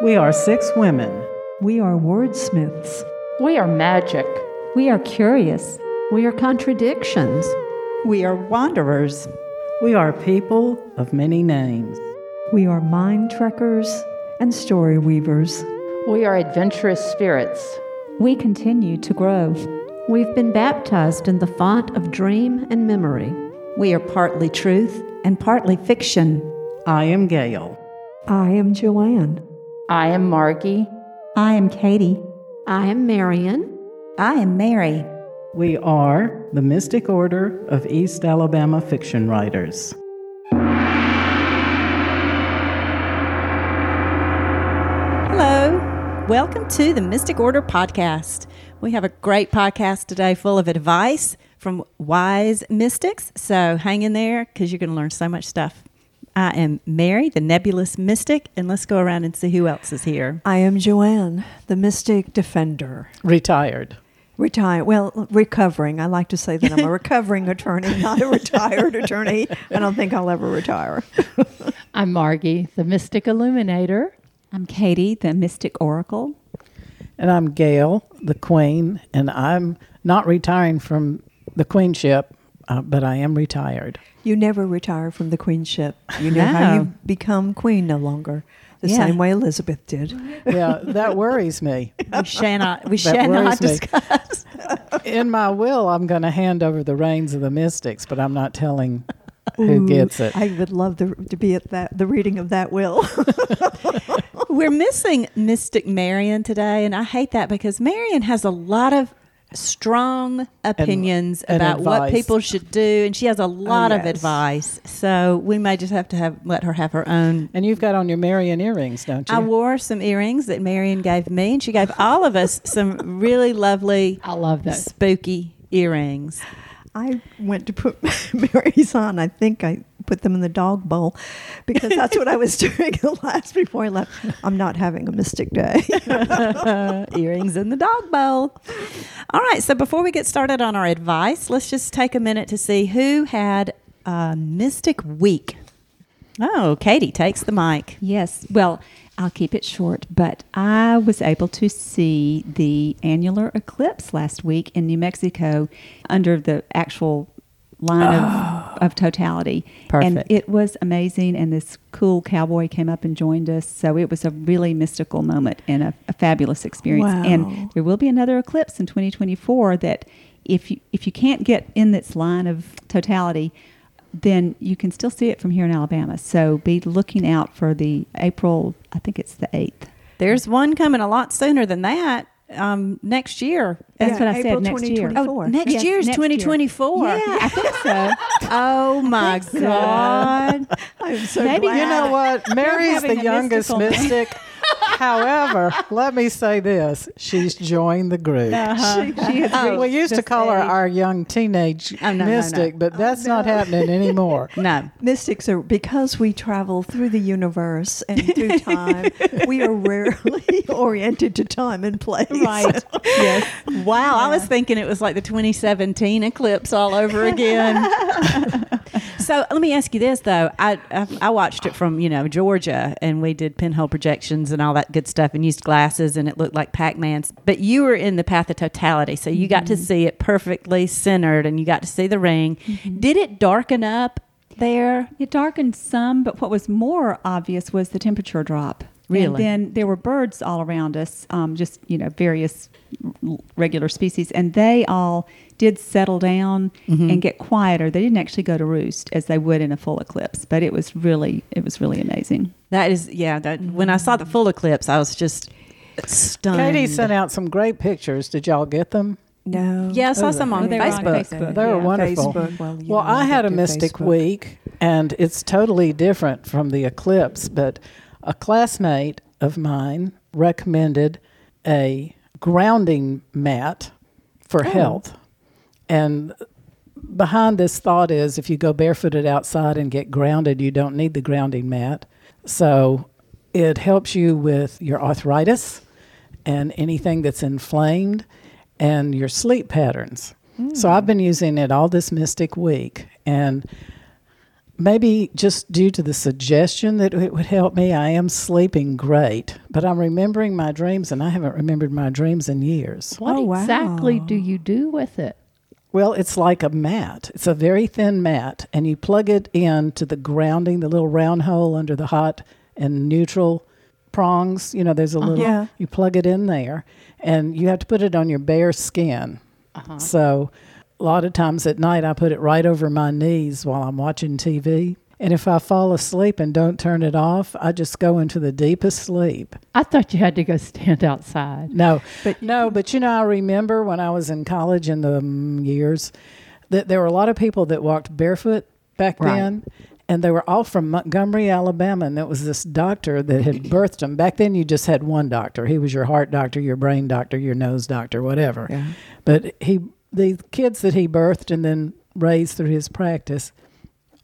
We are six women. We are wordsmiths. We are magic. We are curious. We are contradictions. We are wanderers. We are people of many names. We are mind trekkers and story weavers. We are adventurous spirits. We continue to grow. We've been baptized in the font of dream and memory. We are partly truth and partly fiction. I am Gail. I am Joanne. I am Margie. I am Katie. I am Marion. I am Mary. We are the Mystic Order of East Alabama Fiction Writers. Hello. Welcome to the Mystic Order podcast. We have a great podcast today full of advice from wise mystics. So hang in there because you're going to learn so much stuff. I am Mary, the nebulous mystic, and let's go around and see who else is here. I am Joanne, the mystic defender. Retired. Retired. Well, recovering. I like to say that I'm a recovering attorney, not a retired attorney. I don't think I'll ever retire. I'm Margie, the mystic illuminator. I'm Katie, the mystic oracle. And I'm Gail, the Queen, and I'm not retiring from the queenship, uh, but I am retired. You never retire from the queenship. You know how you become queen no longer. The Yeah. same way Elizabeth did. Yeah, that worries me. We shall not, we shall not discuss. In my will, I'm going to hand over the reins of the mystics, but I'm not telling who Ooh, gets it. I would love to, to be at that the reading of that will. We're missing Mystic Marion today, and I hate that because Marion has a lot of strong opinions and about what people should do, and she has a oh, lot of yes. advice. So we may just have to have let her have her own. And you've got on your Marion earrings, don't you? I wore some earrings that Marion gave me, and she gave all of us some really lovely, I love those. spooky earrings. I went to put Mary's on. I think I put them in the dog bowl because that's what I was doing the last before I left. I'm not having a mystic day. earrings in the dog bowl. All right, so before we get started on our advice, let's just take a minute to see who had a mystic week. Oh, Katie takes the mic. Yes. Well, I'll keep it short, but I was able to see the annular eclipse last week in New Mexico under the actual line of, of totality. And it was amazing. And this cool cowboy came up and joined us. So it was a really mystical moment and a, a fabulous experience. Wow. And there will be another eclipse in 2024 that if you, if you can't get in this line of totality, then you can still see it from here in Alabama. So be looking out for the April, I think it's the 8th. There's one coming a lot sooner than that um, next year. That's Yeah, what I April said next year. 2024. Oh, next Yes, year's 2024. Yeah, I think so. Oh my so. God. I'm so Maybe glad. You know what? Mary's the youngest mystic. However, let me say this: she's joined the group. Uh-huh. She has Oh, we used to this call her our young teenage Oh, no, no, no. mystic, but that's not happening anymore. No. Mystics are because we travel through the universe and through time. we are rarely oriented to time and place. Right. yes. Wow, I was thinking it was like the 2017 eclipse all over again. so let me ask you this though: I, I I watched it from you know Georgia, and we did pinhole projections and all that good stuff, and used glasses, and it looked like Pac-Man's. But you were in the path of totality, so you got to see it perfectly centered, and you got to see the ring. Did it darken up there? It darkened some, but what was more obvious was the temperature drop. Really? And then there were birds all around us, um, just, you know, various regular species, and they all did settle down Mm-hmm. and get quieter. They didn't actually go to roost as they would in a full eclipse, but it was really, it was really amazing. That is, yeah. That when I saw the full eclipse, I was just stunned. Katie sent out some great pictures. Did y'all get them? No. Yeah, I saw Oh, some on they were on Facebook. Facebook. They were Yeah. wonderful. Facebook, well, Well, I I had a mystic Facebook. week, and it's totally different from the eclipse. But a classmate of mine recommended a grounding mat for Oh. health. And behind this thought is if you go barefooted outside and get grounded, you don't need the grounding mat. So it helps you with your arthritis and anything that's inflamed and your sleep patterns. So hmm. I've been using it all this mystic week. And maybe just due to the suggestion that it would help me, I am sleeping great, but I'm remembering my dreams, and I haven't remembered my dreams in years. What Oh, wow. exactly do you do with it? Well, it's like a mat. It's a very thin mat, and you plug it in to the grounding, the little round hole under the hot and neutral prongs. You know, there's a little. Yeah. You plug it in there, and you have to put it on your bare skin. Uh-huh. So, a lot of times at night, I put it right over my knees while I'm watching TV. And if I fall asleep and don't turn it off, I just go into the deepest sleep. I thought you had to go stand outside. No, But no, but you know, I remember when I was in college in the mm, years that there were a lot of people that walked barefoot back Right. then, and they were all from Montgomery, Alabama. And there was this doctor that had birthed them. Back then, you just had one doctor. He was your heart doctor, your brain doctor, your nose doctor, whatever. Yeah. But he, the kids that he birthed and then raised through his practice,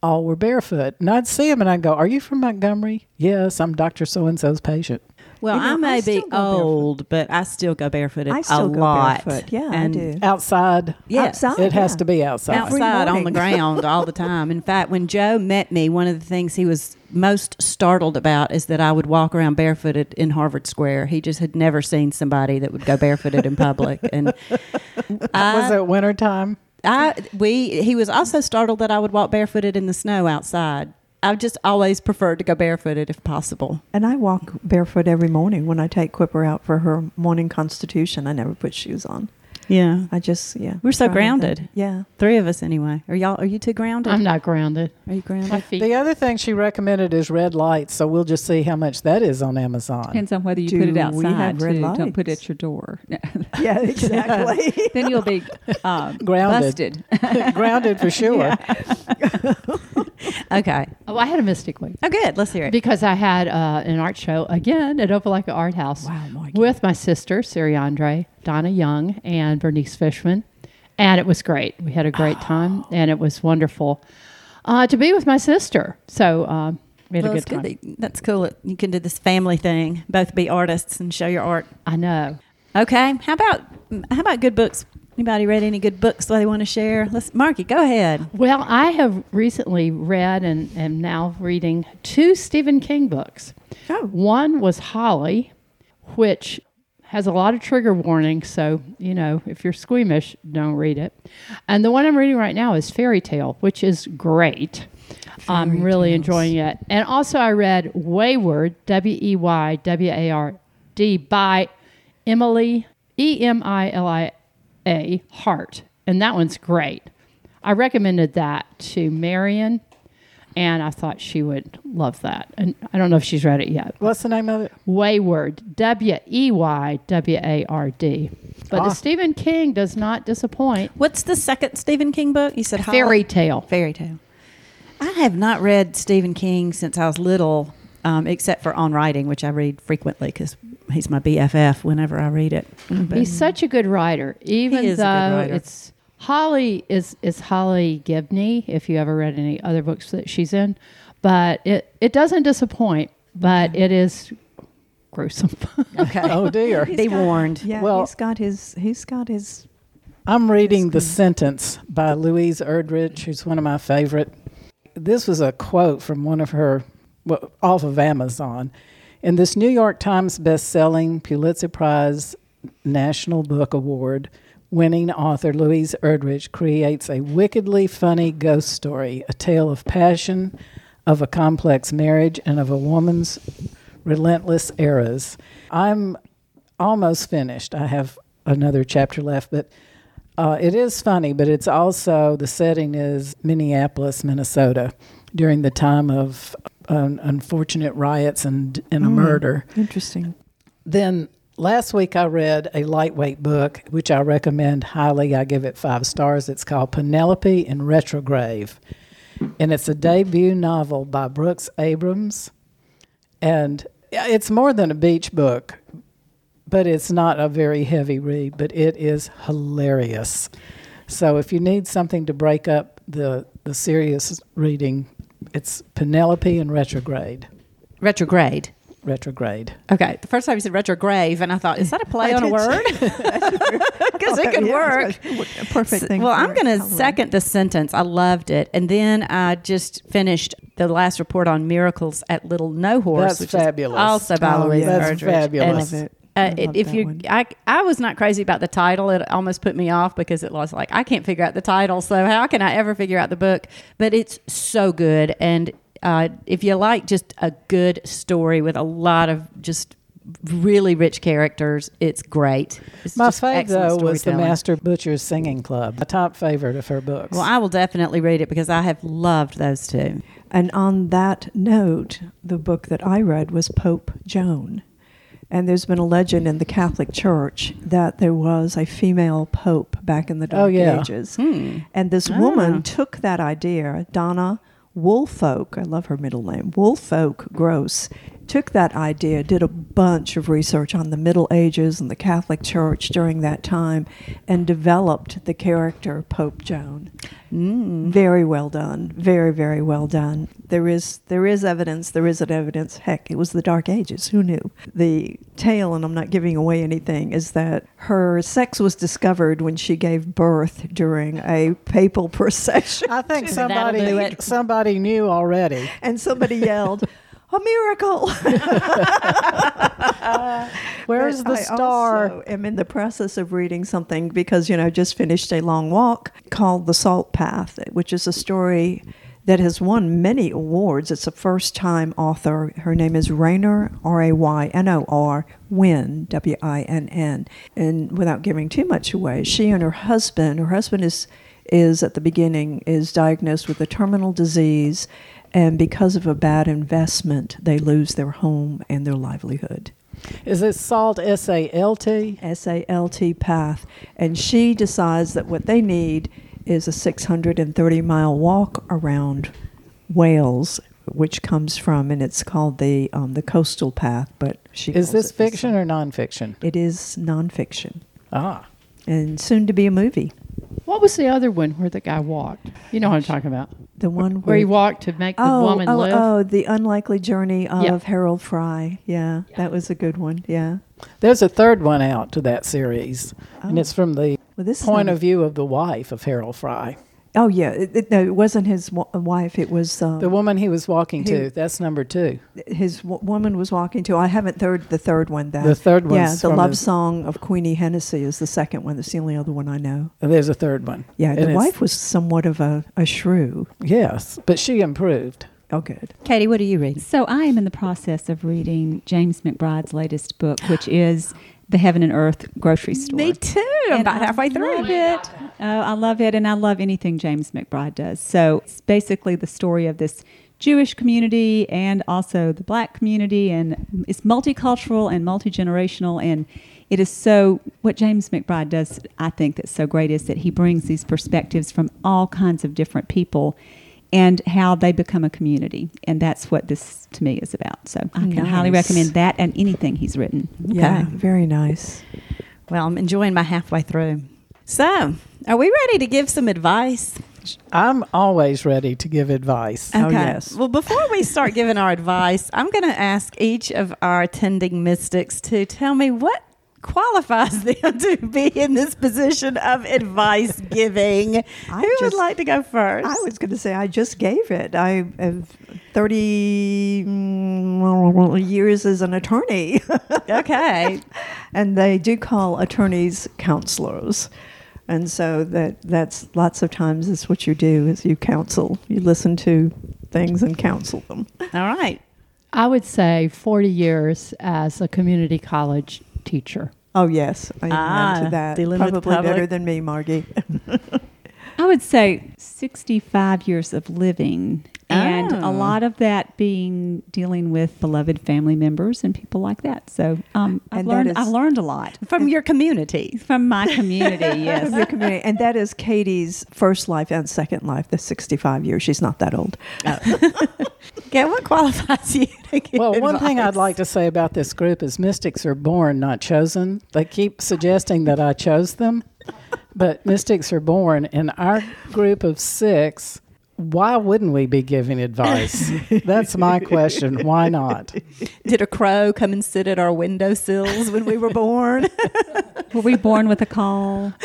all were barefoot. And I'd see them and I'd go, Are you from Montgomery? Yes, I'm Dr. So and so's patient. Well, You know, I may I be still go barefoot. old, but I still go barefooted I still a go lot. barefoot. Yeah, and I do. Outside, Yes. Outside, it has yeah. to be outside. Outside on the ground all the time. In fact, when Joe met me, one of the things he was most startled about is that I would walk around barefooted in Harvard Square. He just had never seen somebody that would go barefooted in public. And I, was it wintertime? I we he was also startled that I would walk barefooted in the snow outside. I've just always preferred to go barefooted if possible. And I walk barefoot every morning when I take Quipper out for her morning constitution. I never put shoes on. Yeah. I just yeah. We're so try that. grounded. Yeah. Three of us anyway. Are y'all are you two grounded? I'm not grounded. Are you grounded? My feet. The other thing she recommended is red lights, so we'll just see how much that is on Amazon. Depends on whether you Do put it we outside. have red too. Don't put it at your door. Yeah. Exactly. then you'll be um, Grounded. busted. Grounded for sure. Okay. oh, I had a mystic week Oh, good. Let's hear it. because I had uh, an art show again at Opelika Art House wow, Margie. with my sister, Siri Andre, Donna Young, and Bernice Fishman. And it was great. We had a great time, and it was wonderful uh, to be with my sister. So um, we had Well, a good time. good that- that's cool. that You can do this family thing. Both be artists and show your art. I know. Okay. How about how about good books? Anybody read any good books that they want to share? Let's, Margie, go ahead. Well, I have recently read and am now reading two Stephen King books. Oh. One was Holly, which has a lot of trigger warnings, so you know if you're squeamish, don't read it. And the one I'm reading right now is Fairy Tale, which is great. I'm really enjoying it. And also, I read Weyward, W E Y W A R D, by Emilia E M I L I A Hart, and that one's great. I recommended that to Marion, and I thought she would love that. And I don't know if she's read it yet. What's the name of it? Weyward, W E Y W A R D. But Ah. the Stephen King does not disappoint. What's the second Stephen King book? You said Holly? Fairy Tale. Fairy Tale. I have not read Stephen King since I was little, um, except for On Writing, which I read frequently because he's my BFF whenever I read it. But- He's such a good writer, even is a good though writer. it's Holly is is Holly Gibney. If you ever read any other books that she's in, but it it doesn't disappoint, but it is gruesome. okay. Oh dear. Be warned. Yeah. Well- he's got his. He's got his. I'm reading The Sentence by Louise Erdrich, who's one of my favorite. This was a quote from one of her, well, off of Amazon. In this New York Times best-selling Pulitzer Prize National Book Award winning author Louise Erdrich creates a wickedly funny ghost story, a tale of passion, of a complex marriage, and of a woman's relentless eras. I'm almost finished. I have another chapter left, but uh, it is funny, but it's also the setting is Minneapolis, Minnesota, during the time of um, unfortunate riots and and a murder. Interesting. Then last week I read a lightweight book, which I recommend highly. I give it five stars. It's called Penelope in Retrograve, and it's a debut novel by Brooks Abrams, and it's more than a beach book but it's not a very heavy read, but it is hilarious. So if you need something to break up the the serious reading, it's Penelope in Retrograde. Retrograde. Retrograde. Okay, the first time you said retrograde, and I thought, is that a play I on a word? Because it could Yeah, work. a Perfect thing. Well, I'm going to second the sentence. I loved it. And then I just finished the last report on miracles at Little No Horse, That's which fabulous. is also by Oh, Louise yeah. That's Erdrich. fabulous. And Uh, I it- love if that you, one. I, I was not crazy about the title. It almost put me off because it was like I can't figure out the title. So how can I ever figure out the book? But it's so good, and uh, if you like just a good story with a lot of just really rich characters, it's great. It's My just fave excellent though was the. Master Butcher's Singing Club, a top favorite of her books. Well, I will definitely read it because I have loved those two. And on that note, the book that I read was Pope Joan. And there's been a legend in the Catholic Church that there was a female pope back in the Dark Oh, yeah. Ages. Hmm. And this Ah. woman took that idea, Donna Woolfolk, I love her middle name, Woolfolk Cross, took that idea, did a bunch of research on the Middle Ages and the Catholic Church during that time, and developed the character Pope Joan. Mm. Very well done. Very, very well done. There is there is evidence. There isn't evidence. Heck, it was the Dark Ages. Who knew? The tale, and I'm not giving away anything, is that her sex was discovered when she gave birth during a papal procession, I think somebody somebody knew already. and somebody yelled. A miracle! Where's the I star? also am in the process of reading something because you know I just finished a long walk called The Salt Path, which is a story that has won many awards. It's a first-time author. Her name is Raynor R A Y N O R Winn W I N N. And without giving too much away, she and her husband. Her husband is is at the beginning is diagnosed with a terminal disease. And because of a bad investment, they lose their home and their livelihood. Is it Salt S A L T? S A L T path, and she decides that what they need is a 630 mile walk around Wales, which comes from, and it's called the um, the coastal path. But she Is this fiction or nonfiction? It is nonfiction, Ah, and soon to be a movie. What was the other one where the guy walked? You know what I'm talking about. The one Where he walked to make the oh, woman oh, live. oh, the unlikely journey of Yeah. Harold Fry. Yeah, that was a good one. Yeah. there's a third one out to that series, and Oh. it's from the Well, this point of view of the wife of Harold Fry, Oh yeah, it, it, no, it wasn't his wa- wife. It was um, the woman he was walking Who- to. That's number two. his w- woman was walking to. I haven't heard the third one. That The third one. yeah, the love his- song of Queenie Hennessy is the second one. That's the only other one I know. There's a third one. Yeah, And the it's- wife was somewhat of a, a shrew. Yes, but she improved. Oh, good. Katie, what are you reading? So I am in the process of reading James McBride's latest book, which is The Heaven and Earth Grocery Store. Me too. I'm about halfway through. Love it. Oh, I love it, and I love anything James McBride does. So it's basically the story of this Jewish community and also the Black community, and it's multicultural and multi generational, and it is so. What James McBride does, I think, that's so great is that he brings these perspectives from all kinds of different people. And how they become a community, and that's what this to me is about. So I can highly recommend that and anything he's written. Yeah, very nice. Well, I'm enjoying my halfway through. So, are we ready to give some advice? I'm always ready to give advice. Oh, yes. Well, before we start giving our advice, I'm going to ask each of our attending mystics to tell me what qualifies them to be in this position of advice giving. I Who would like to go first? I was going to say I just gave it. I have thirty mm, years as an attorney, okay. and they do call attorneys counselors. And so that that's lots of times is what you do is you counsel. You listen to things and counsel them. All right. I would say 40 years as a community college teacher. Oh yes, I am Ah, to that. dealing with the Probably better than me, Margie. I would say 65 years of living, and Oh. a lot of that being dealing with beloved family members and people like that. So um, I've learned is- I've learned a lot From your community. from my community. of yes, your community, and that is Katie's first life and second life. The sixty-five years. She's not that old. Yeah, what qualifies you to give Well, one thing I'd like to say about this group is mystics are born, not chosen. They keep suggesting that I chose them, but mystics are born. In our group of six, Why wouldn't we be giving advice? That's my question. Why not? Did a crow come and sit at our windowsills when we were born? Were we born with a call?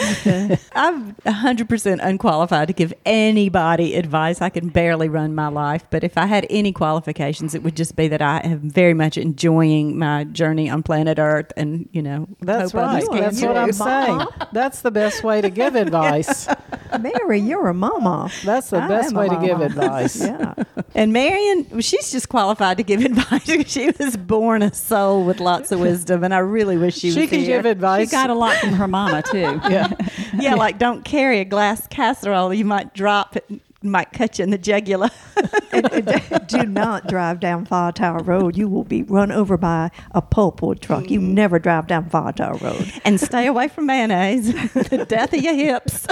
I'm 100% unqualified to give anybody advice. I can barely run my life, but if I had any qualifications, it would just be that I am very much enjoying my journey on planet Earth and, you know, That's hope others right. can That's what I'm saying. That's the best way to give advice. Mary, you're a mama. That's the I best way to give advice. Yeah. And Marion, she's just qualified to give advice. she was born a soul with lots of wisdom, and I really wish she, She was can here. give advice. She got a lot from her mama too. yeah. yeah, like don't carry a glass casserole. You might drop it, might cut you in the jugular. And- and do not drive down Fire Tower Road. You will be run over by a pulpwood truck. You mm. never drive down Fire Tower Road. and stay away from mayonnaise. the death of your hips.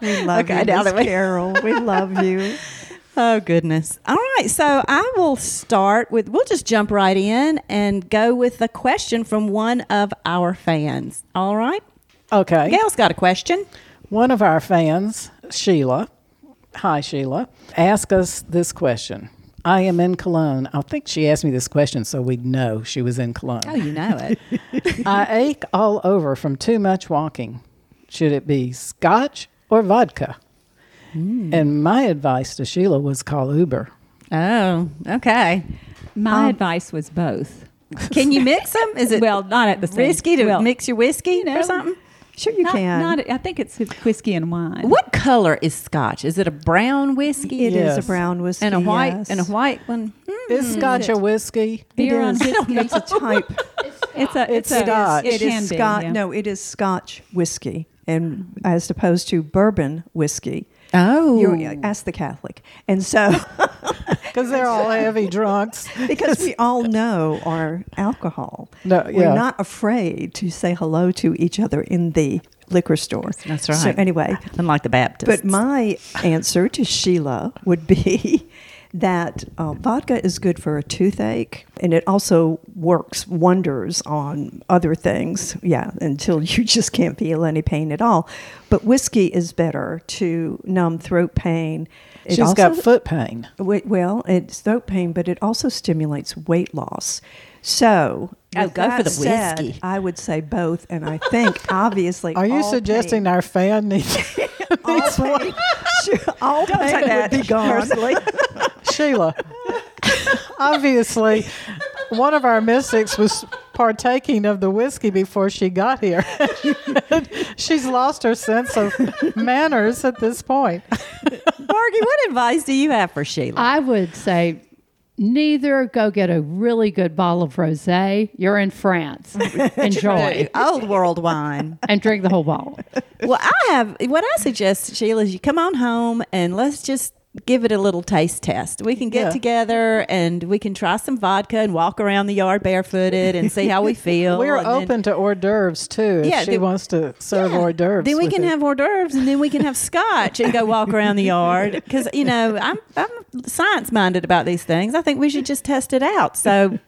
We love Okay, you, now Miss Carol. We love you. Oh goodness. All right, so I will start with we'll just jump right in and go with a question from one of our fans. All right? Okay. Gail's got a question. One of our fans, Sheila, hi Sheila, asked us this question. I am in Cologne. I think she asked me this question so we'd know she was in Cologne. Oh, you know it. I ache all over from too much walking. Should it be scotch or vodka? And my advice to Sheila was call Uber. oh, okay. My Um, advice was both. Can you mix them? Is it well, not at the same. risky to well, mix your whiskey know, or something? Sure, you not, can. Not, I think it's whiskey and wine. What color is scotch? Is it a brown whiskey It is Yes. a brown whiskey and a white yes. and a white one? Hmm. Is scotch a whiskey? It Beer on is. whiskey. It's a type. It's a. It's It's, a. Scotch. It, It is. Scotch. yeah. No, it is Scotch whiskey, and as opposed to bourbon whiskey. Oh, You're, ask the Catholic, and so Because they're all heavy drunks. because we all know our alcohol, No, we're not afraid to say hello to each other in the liquor store. That's right. So anyway, unlike the Baptists. But my answer to Sheila would be that uh, vodka is good for a toothache, and it also works wonders on other things. Yeah, until you just can't feel any pain at all. But whiskey is better to numb throat pain. It She's also- got foot pain. Well, it's throat pain, but it also stimulates weight loss. So, Oh, with go for that the said, whiskey. I would say both, and I think obviously. Are you all suggesting pain- our fan needs, needs all pain, sure, all Don't pain that would be gone. Personally. Sheila, obviously, one of our mystics was partaking of the whiskey before she got here. She's lost her sense of manners at this point. Margie, what advice do you have for Sheila? I would say neither go get a really good bottle of rosé. You're in France. Enjoy Old world wine. and drink the whole bottle. well, I have what I suggest, Sheila, is you come on home and let's just give it a little taste test. We can get Yeah. together and we can try some vodka and walk around the yard barefooted and see how we feel. We're and then- open to hors d'oeuvres too. If Yeah, she wants to serve Yeah. hors d'oeuvres. Then we can it. have hors d'oeuvres, and then we can have scotch and go walk around the yard. Because you know, I'm I'm science minded about these things. I think we should just test it out. So,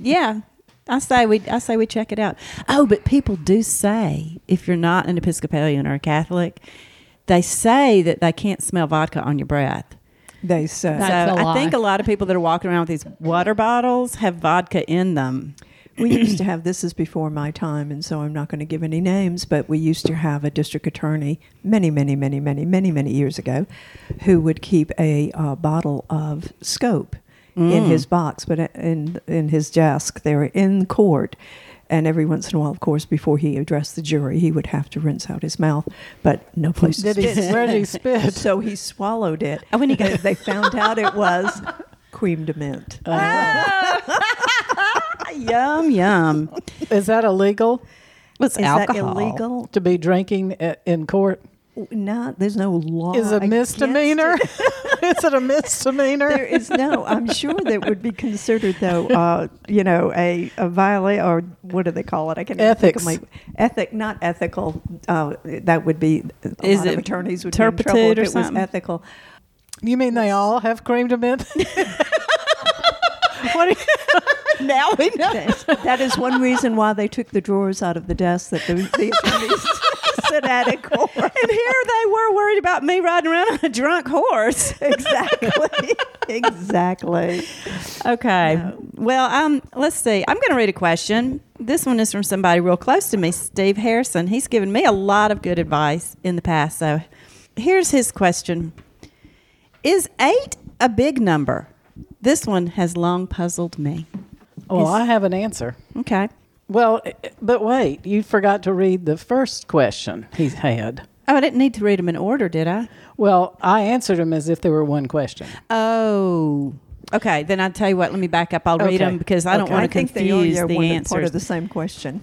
yeah, I say we I say we check it out. Oh, but people do say if you're not an Episcopalian or a Catholic, they say that they can't smell vodka on your breath. They say. That's so a I think a lot of people that are walking around with these water bottles have vodka in them. we used to have this is before my time and so i'm not going to give any names but we used to have a district attorney many many many many many many years ago who would keep a uh, bottle of scope in his box but in in his desk there in court and every once in a while of course before he addressed the jury he would have to rinse out his mouth but no place to Did he, spit. where did he spit? so he swallowed it Oh, when he and they found out it was cream de mint ah! yum yum. Is that illegal What's is alcohol? that illegal to be drinking in court? Not there's no law Is it a misdemeanor? it. Is it a misdemeanor? There is no. I'm sure that would be considered though. Uh, you know, a a violate or what do they call it? I can't even think of Ethics. my ethic, not ethical. Uh, that would be. A Is lot of it attorneys would be in trouble if or it was something? ethical. You mean they all have cream de mint? what do you, Now we know. That- that is one reason why they took the drawers out of the desk that the, the attorneys sit at at court. And here they were worried about me riding around on a drunk horse. exactly. exactly. Okay. Well, um, let's see. I'm going to read a question. This one is from somebody real close to me, Steve Harrison. He's given me a lot of good advice in the past. So here's his question Is eight a big number? This one has long puzzled me. Well, Is- I have an answer. Okay. Well, eh, but wait, you forgot to read the first question he had. Oh, I didn't need to read them in order, did I? Well, I answered them as if they were one question. Oh. Okay, then I'll tell you what. Let me back up. I'll read them because I don't Okay. want to think they are confuse yeah, the one part of the same question.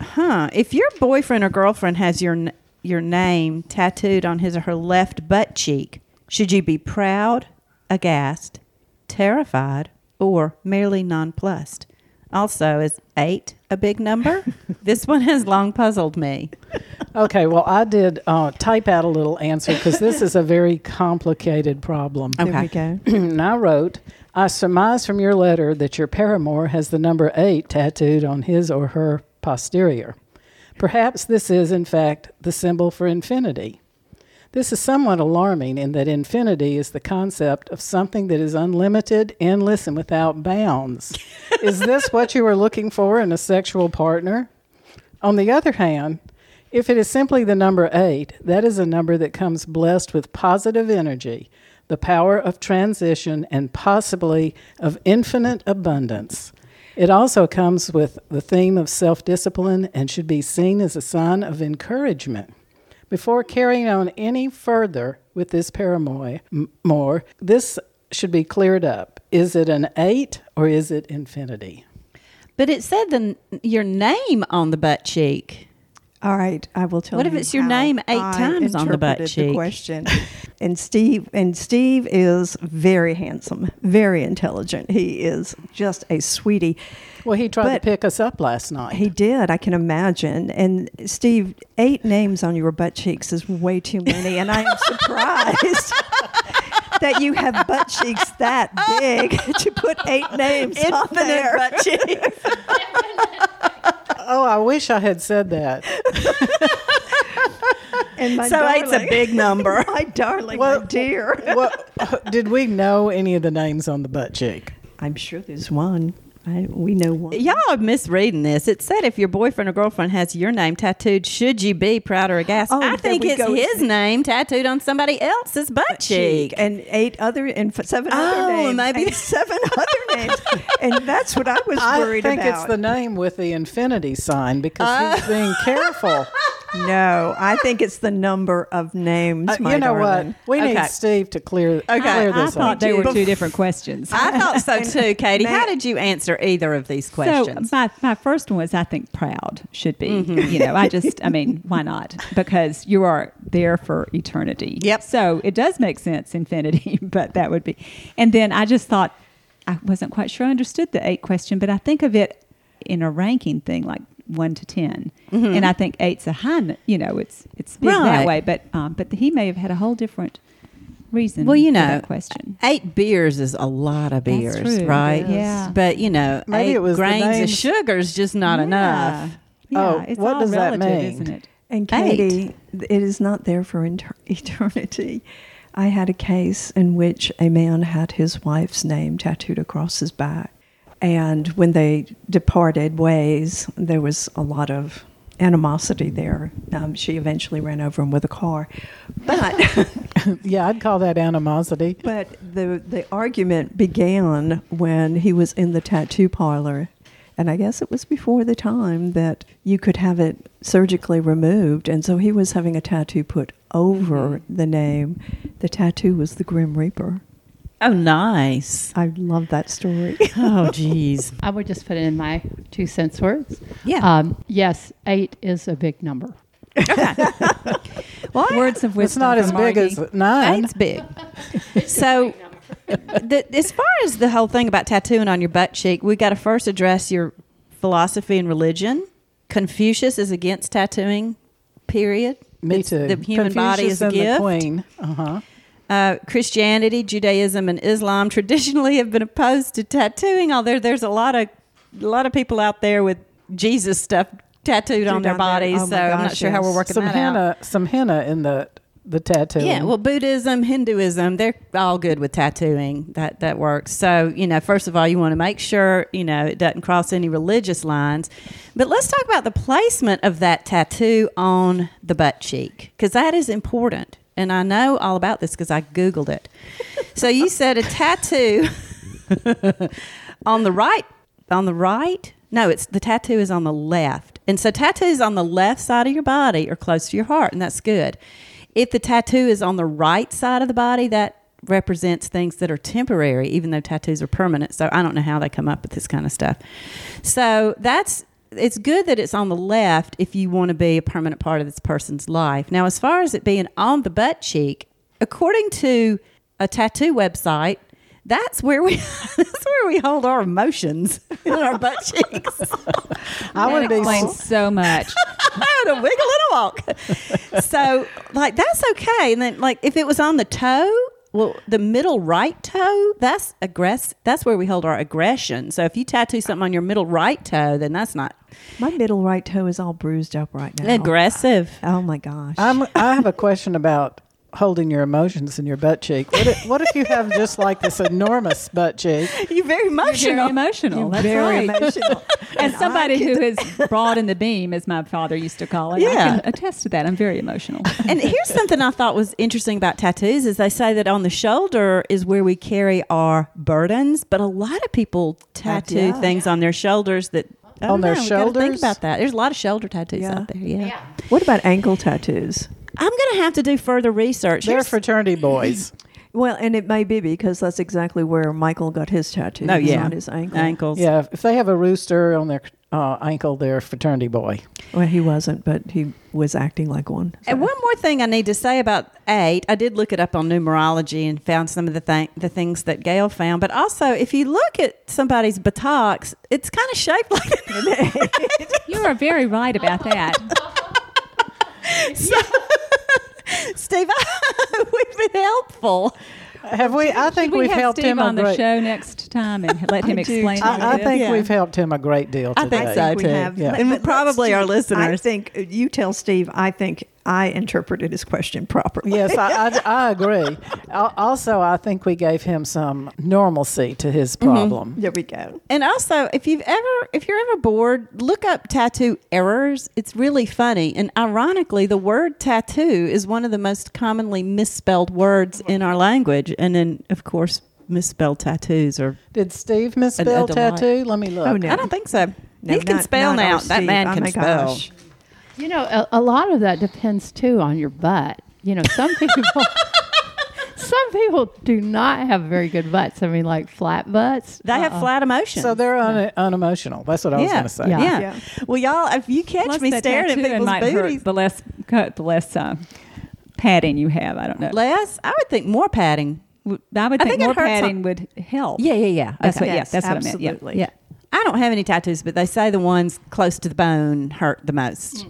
Huh. If your boyfriend or girlfriend has your your name tattooed on his or her left butt cheek, should you be proud, aghast, terrified, or merely nonplussed? Also, is eight a big number? this one has long puzzled me. Okay, well, I did uh, type out a little answer because this is a very complicated problem. Okay. There we go. and I wrote, I surmise from your letter that your paramour has the number eight tattooed on his or her posterior. Perhaps this is, in fact, the symbol for infinity. This is somewhat alarming in that infinity is the concept of something that is unlimited, endless, and without bounds. is this what you are looking for in a sexual partner? On the other hand, if it is simply the number eight, that is a number that comes blessed with positive energy, the power of transition, and possibly of infinite abundance. It also comes with the theme of self discipline and should be seen as a sign of encouragement. Before carrying on any further with this paramour, more, this should be cleared up. Is it an eight or is it infinity? But it said the your name on the butt cheek. All right, I will tell you. What if it's your how name eight I times on the butt interpreted cheek? The question, and Steve and Steve is very handsome, very intelligent. He is just a sweetie. Well, he tried But- to pick us up last night. He did, I can imagine. And Steve, eight names on your butt cheeks is way too many, and I am surprised that you have butt cheeks that big to put eight names on there. butt cheeks. oh, I wish I had said that. And my so eight's a big number. my darling, Well- my dear. well, did we know any of the names on the butt cheek? I'm sure there's one. I, we know one. Y'all are misreading this. It said if your boyfriend or girlfriend has your name tattooed, should you be proud or aghast? Oh, I think it's go. his name tattooed on somebody else's butt cheek. and eight other and f- seven Oh, other names, maybe- and seven other names, and that's what I was I worried about. I think about. it's the name with the infinity sign because he's being careful. No, I think it's the number of names. Uh, my you know darling. what? We Okay. need Steve to clear, Okay. clear I this thought up. they were two different questions. I thought so too, Katie. How did you answer either of these questions? So my, my first one was I think proud should be. You know, I just I mean, why not? Because you are there for eternity. Yep. So it does make sense, infinity, but that would be. And then I just thought I wasn't quite sure I understood the eight question, but I think of it in a ranking thing like one to 10 and I think eight's a high. You know, it's it's big Right. that way, but um, but he may have had a whole different reason. Well, you for know, that question. Eight beers is a lot of That's beers, true. right? Yeah. But you know, Maybe eight it was grains of sugar is just not Yeah. enough. Yeah, Oh, it's what all does that relative, mean? isn't it? And Eight. Katie, it is not there for inter- eternity. I had a case in which a man had his wife's name tattooed across his back. And when they departed ways, there was a lot of animosity there. Um, she eventually ran over him with a car. But yeah, I'd call that animosity. But the the argument began when he was in the tattoo parlor, and I guess it was before the time that you could have it surgically removed, and so he was having a tattoo put over the name. The tattoo was the Grim Reaper. Oh, nice. I love that story. Oh, geez. I would just put in my two cents words. Yeah. Um, yes, eight is a big number. Well, Words of wisdom. It's not as big Margie. as nine. Eight's big. so, the, as far as the whole thing about tattooing on your butt cheek, we got to first address your philosophy and religion. Confucius is against tattooing. Period. Me It's- too. The human body is Confucius a and the queen. Uh-huh. Uh, Christianity, Judaism, and Islam traditionally have been opposed to tattooing. Although there's a lot of a lot of people out there with Jesus stuff tattooed on their bodies. Oh my so I'm not gosh, sure how we're yes. working some that henna, out. some henna in the the tattoo. Yeah, well, Buddhism, Hinduism, they're all good with tattooing. That that works. So, you know, first of all, you want to make sure, you know, it doesn't cross any religious lines. But let's talk about the placement of that tattoo on the butt cheek because that is important. And I know all about this because I Googled it. so you said a tattoo on the right, on the right? No, it's the tattoo is on the left. And so tattoos on the left side of your body are close to your heart, and that's good. If the tattoo is on the right side of the body, that represents things that are temporary, even though tattoos are permanent. So I don't know how they come up with this kind of stuff. So that's it's good that it's on the left if you want to be a permanent part of this person's life. Now, as far as it being on the butt cheek, according to a tattoo website, that's where we that's where we hold our emotions in our butt cheeks. I would explains so much. I had a wiggle and a walk. so, like, that's okay. And then, like, if it was on the toe, well, the middle right toe, that's aggress. That's where we hold our aggression. So, if you tattoo something on your middle right toe, then that's not My middle right toe is all bruised up right now. aggressive. Oh my gosh. I'm, I have a question about holding your emotions in your butt cheek. What if, what if you have just like this enormous butt cheek? You're very emotional. You're emotional. very emotional. That's very right. emotional. As somebody who is broad in the beam, as my father used to call it, Yeah. I can attest to that. I'm very emotional. and here's something I thought was interesting about tattoos is they say that on the shoulder is where we carry our burdens, but a lot of people tattoo yeah. things on their shoulders that On don't their know, we Think about that. There's a lot of shoulder tattoos Yeah. out there. Yeah. What about ankle tattoos? I'm going to have to do further research. They're Here's- fraternity boys. Well, and it may be because that's exactly where Michael got his tattoo. oh yeah, on his ankle. ankles. Yeah, if they have a rooster on their uh, ankle, they're a fraternity boy. Well, he wasn't, but he was acting like one. And one more thing I need to say about eight, I did look it up on numerology and found some of the th- the things that Gail found. But also, if you look at somebody's buttocks, it's kind of shaped like an You are very right about that. So, Steve, we've been helpful. Have we? I think Should we we've have helped Steve him a on the show next time and let him explain. I, I think Yeah. we've helped him a great deal I today. think so. we too. have. Yeah. And probably let's our listeners. I think uh, you tell Steve. I think I interpreted his question properly. Yes, I, I, I agree. Also, I think we gave him some normalcy to his Mm-hmm. problem. There we go. And also, if you've ever, if you're ever bored, look up tattoo errors. It's really funny. And ironically, the word tattoo is one of the most commonly misspelled words in our language. And then, of course, misspelled tattoos are. Did Steve misspell delight. tattoo? Let me look. Oh, no. I don't think so. No, he can not- spell not now. That Steve. man Oh can my spell. gosh. You know, a, a lot of that depends too on your butt. You know, some people some people do not have very good butts. I mean, like flat butts. They have Uh-uh. flat emotions. So they're un- unemotional. That's what I was yeah. going to say. Yeah. Yeah. Yeah. Well, y'all, if you catch Plus me staring at people's might hurt booties, the less cut, the less uh, padding you have. I don't know. less, I would think more padding. W- I would I think, think more padding on- would help. Yeah, yeah, yeah. That's Okay. what. Yes, yeah, that's what I meant. absolutely. Yeah. yeah. I don't have any tattoos, but they say the ones close to the bone hurt the most.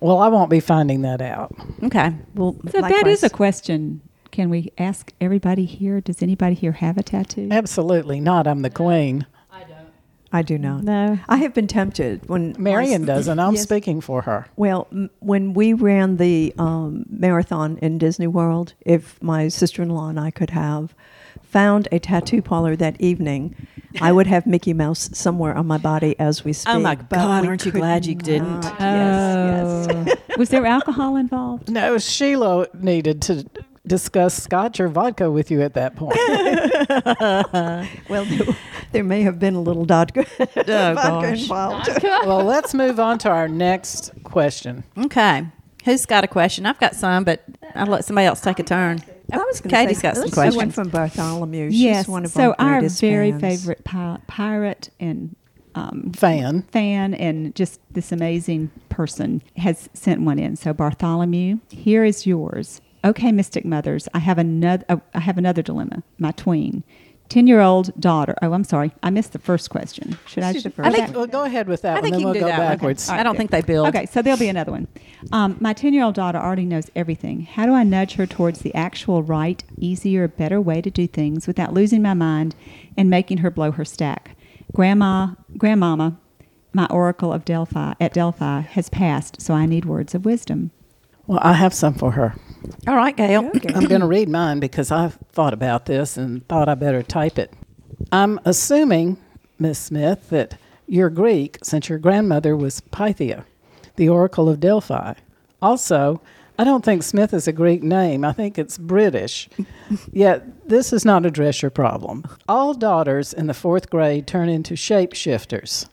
Well, I won't be finding that out. Okay. Well, So that Likewise. is a question. Can we ask everybody here? Does anybody here have a tattoo? Absolutely not. I'm the queen. I do not. I do not. No. I have been tempted when Marion my- doesn't. I'm Yes. speaking for her. Well, m- when we ran the um, marathon in Disney World, if my sister-in-law and I could have found a tattoo parlor that evening, I would have Mickey Mouse somewhere on my body as we speak. Oh my God, we aren't you glad you not. didn't? Yes, oh. yes. Oh. was there alcohol involved? No, Sheila needed to discuss scotch or vodka with you at that point. Well, there, there may have been a little vodka, oh, vodka gosh. involved. well, let's move on to our next question. Okay. Who's got a question? I've got some, but I'll let somebody else take a turn. I was Katie's say, got some let's one from Bartholomew. She's yes. one of so our our greatest very fans. favorite pi- pirate and um, Fan. fan and just this amazing person has sent one in. So Bartholomew, here is yours. Okay, Mystic Mothers, I have another. I have another dilemma. My tween, ten-year-old daughter. Oh, I'm sorry, I missed the first question. Should I? Let's do the I think- Well, go ahead with that I one, think then you we'll can do go that one. backwards. I don't think they build. Okay, so there'll be another one. Um, my 10 year old daughter already knows everything. How do I nudge her towards the actual right, easier, better way to do things without losing my mind and making her blow her stack? Grandma, grandmama my oracle of Delphi at Delphi has passed, so I need words of wisdom. Well, I have some for her. All right, Gail. I'm going to read mine because I've thought about this and thought I better type it. I'm assuming, Miss Smith, that you're Greek since your grandmother was Pythia, the Oracle of Delphi. Also, I don't think Smith is a Greek name. I think it's British. Yet, this does not address your problem. All daughters in the fourth grade turn into shapeshifters.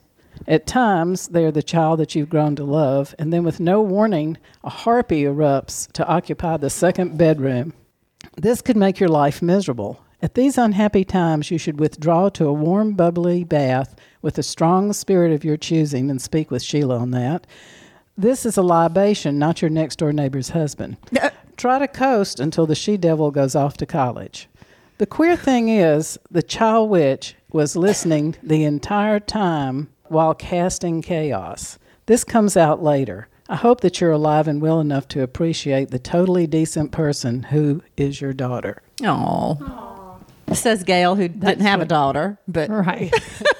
At times, they are the child that you've grown to love, and then with no warning, a harpy erupts to occupy the second bedroom. This could make your life miserable. At these unhappy times, you should withdraw to a warm, bubbly bath with a strong spirit of your choosing and speak with Sheila on that. This is a libation, not your next door neighbor's husband. Uh. Try to coast until the she devil goes off to college. The queer thing is, the child witch was listening the entire time while casting chaos. This comes out later. I hope that you're alive and well enough to appreciate the totally decent person who is your daughter. Oh. Says Gail, who didn't have a daughter, but Right.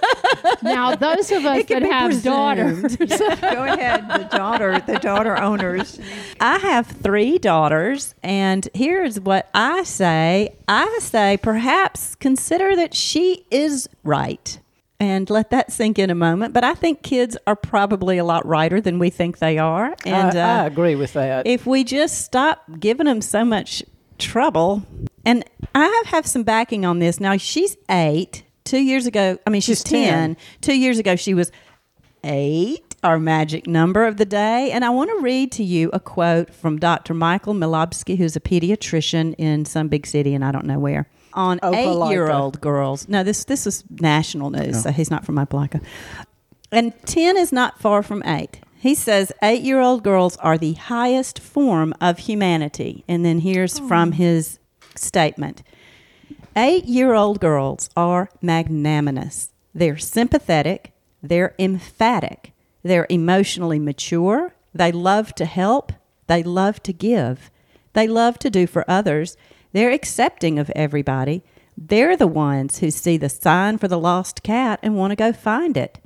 now, those of us that have presumed. daughters, Go ahead, the daughter, the daughter owners. I have three daughters, and here's what I say I say, perhaps consider that she is right. And let that sink in a moment. But I think kids are probably a lot righter than we think they are. And I, I uh, agree with that. if we just stop giving them so much trouble, and I have, have some backing on this. Now, she's eight. Two years ago, I mean, she's, She's 10. 10. Two years ago, she was eight, our magic number of the day. And I want to read to you a quote from Dr. Michael Milobsky, who's a pediatrician in some big city, and I don't know where. On oh, Opelika. eight-year-old girls. No, this this is national news, so he's not from Opelika. And 10 is not far from 8. He says eight year old girls are the highest form of humanity. And then here's oh. from his statement Eight year old girls are magnanimous, they're sympathetic, they're emphatic, they're emotionally mature, they love to help, they love to give, they love to do for others, they're accepting of everybody. They're the ones who see the sign for the lost cat and want to go find it.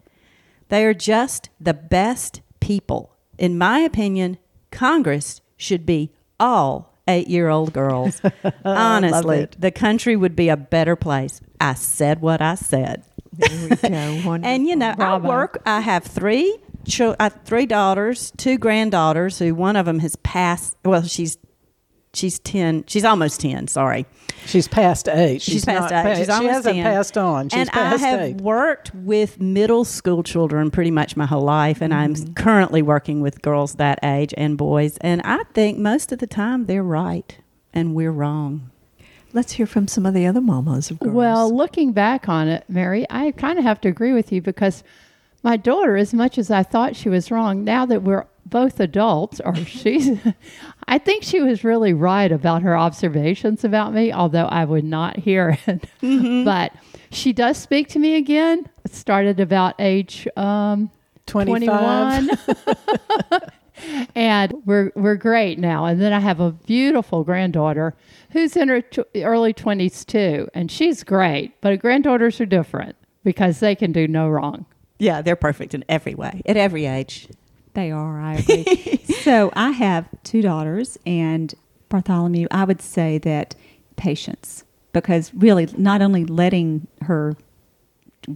They are just the best people. In my opinion, Congress should be all eight year old girls. Honestly, the country would be a better place. I said what I said. There we go. And you know, Bravo. I work. I have three, chil- I have three daughters, two granddaughters. Who one of them has passed. Well, she's she's ten. She's almost ten. Sorry, She's past eight. she's, not past eight. pa- she's she hasn't 10. passed on. She's and past I have eight. worked with middle school children pretty much my whole life, and I'm mm-hmm. currently working with girls that age and boys. And I think most of the time they're right and we're wrong. Let's hear from some of the other mamas of girls. Well, looking back on it, Mary, I kind of have to agree with you because my daughter, as much as I thought she was wrong, now that we're both adults, or she's, I think she was really right about her observations about me, although I would not hear it. But she does speak to me again. It started about age um, 21. and we're we're great now. And then I have a beautiful granddaughter who's in her tw- early twenties too, and she's great. But granddaughters are different because they can do no wrong. Yeah, they're perfect in every way, at every age. They are, I agree. so I have two daughters, and Bartholomew, I would say that patience, because really not only letting her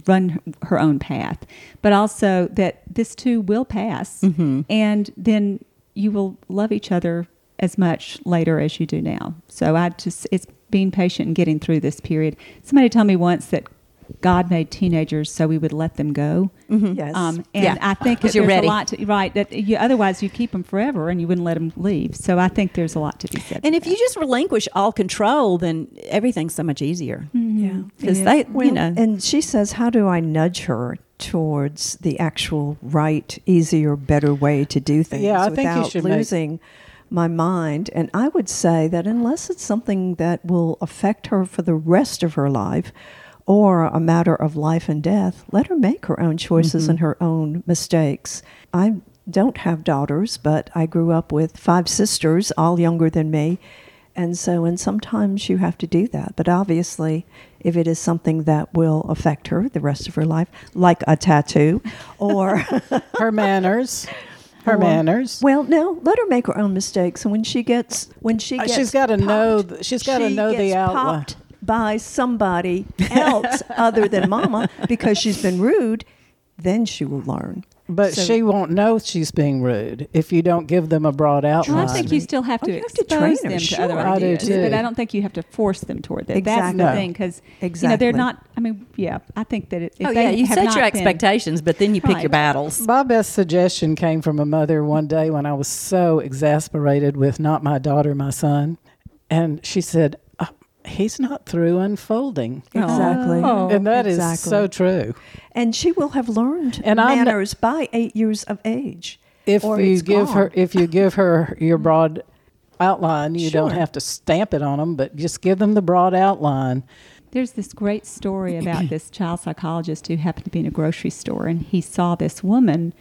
run her own path, but also that this too will pass, mm-hmm. and then you will love each other as much later as you do now. So I just it's being patient and getting through this period. Somebody told me once that God made teenagers so we would let them go. yes. Um, and Yeah, I think 'cause that you're there's ready. a lot to right that you, otherwise you keep them forever and you wouldn't let them leave. So I think there's a lot to be said. And for if you just relinquish all control, then everything's so much easier. yeah. Because It they, is. you know, and she says, "How do I nudge her towards the actual right, easier, better way to do things Yeah, I think you without should make- losing my mind?" And I would say that unless it's something that will affect her for the rest of her life, or a matter of life and death, let her make her own choices Mm-hmm. and her own mistakes. I don't have daughters, but I grew up with five sisters, all younger than me. And so, and sometimes you have to do that. But obviously, if it is something that will affect her the rest of her life, like a tattoo, or Her manners. Her Or- manners. well, no, let her make her own mistakes. And when she gets, when she Uh, gets, she's gotta know popped, she's gotta she know the outline. Popped by somebody else other than Mama because she's been rude. Then she will learn. But So- she won't know she's being rude if you don't give them a broad outline. Well, I think you still have Oh, to you have to train expose her, them sure. to other I do ideas, too. but I don't think you have to force them toward that. That's the No. thing because you know they're not. I mean, yeah, I think that it, if oh they yeah, you have set not your been- expectations, but then you pick Right. your battles. My best suggestion came from a mother one day when I was so exasperated with not my daughter, my son. And she said, He's not through unfolding. Oh. Exactly. Oh. and that is exactly. so true. And she will have learned And I'm not- manners by eight years of age. If or you it's give her if you give her your mm. broad outline, you don't have to stamp it on them, but just give them the broad outline. There's this great story about this child psychologist who happened to be in a grocery store, and he saw this woman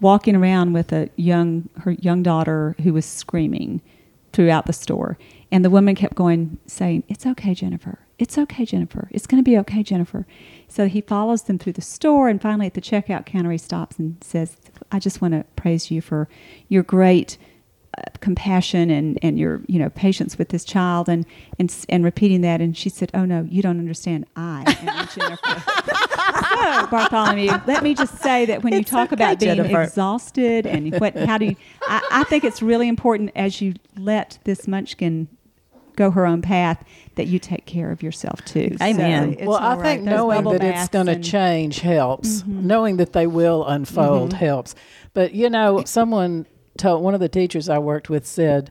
walking around with a young her young daughter who was screaming throughout the store, and the woman kept going, saying, "It's okay, Jennifer. It's okay, Jennifer. It's going to be okay, Jennifer." So he follows them through the store, and finally at the checkout counter, he stops and says, "I just want to praise you for your great." uh, compassion and, and your you know patience with this child and, and and repeating that and she said oh no you don't understand I am Jennifer so Bartholomew let me just say that when you talk okay, about being Jennifer. exhausted and what how do you I, I think it's really important as you let this munchkin go her own path that you take care of yourself too Amen. So, well, I all right. think Those knowing that it's going to change helps. Mm-hmm. Knowing that they will unfold mm-hmm. helps. But you know, someone told one of the teachers I worked with said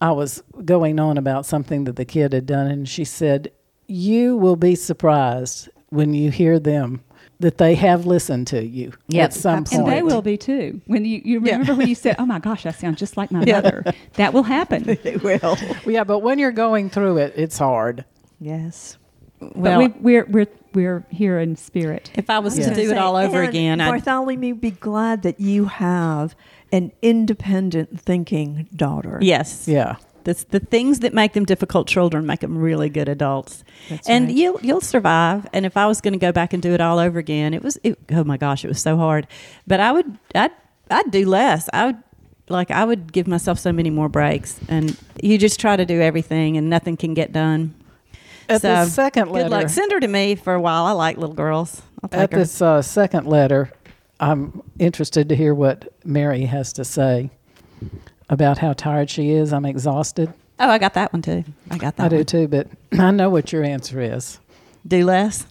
I was going on about something that the kid had done, and she said, "You will be surprised when you hear them." That they have listened to you Yep, at some absolutely. and they will be too when you, you Yeah. remember when you said oh my gosh I sound just like my Yeah. mother that will happen It will. Yeah, but when you're going through it, it's hard. Yes. but Well, we, we're we're we're here in spirit if I was Yeah. to do it all over And again, I'd Bartholomew, be glad that you have an independent thinking daughter. yes, Yeah. The, the things that make them difficult children make them really good adults. That's and right. you'll you'll survive. And if I was going to go back and do it all over again, it was it, oh my gosh, it was so hard. But I would I'd I'd do less. I would like I would give myself so many more breaks. And you just try to do everything, and nothing can get done. At So, the second letter, Good luck. Send her to me for a while. I like little girls. At her. this uh, second letter, I'm interested to hear what Mary has to say about how tired she is. I'm exhausted. Oh, I got that one too. I got that. I do one. too, but I know what your answer is. Do less.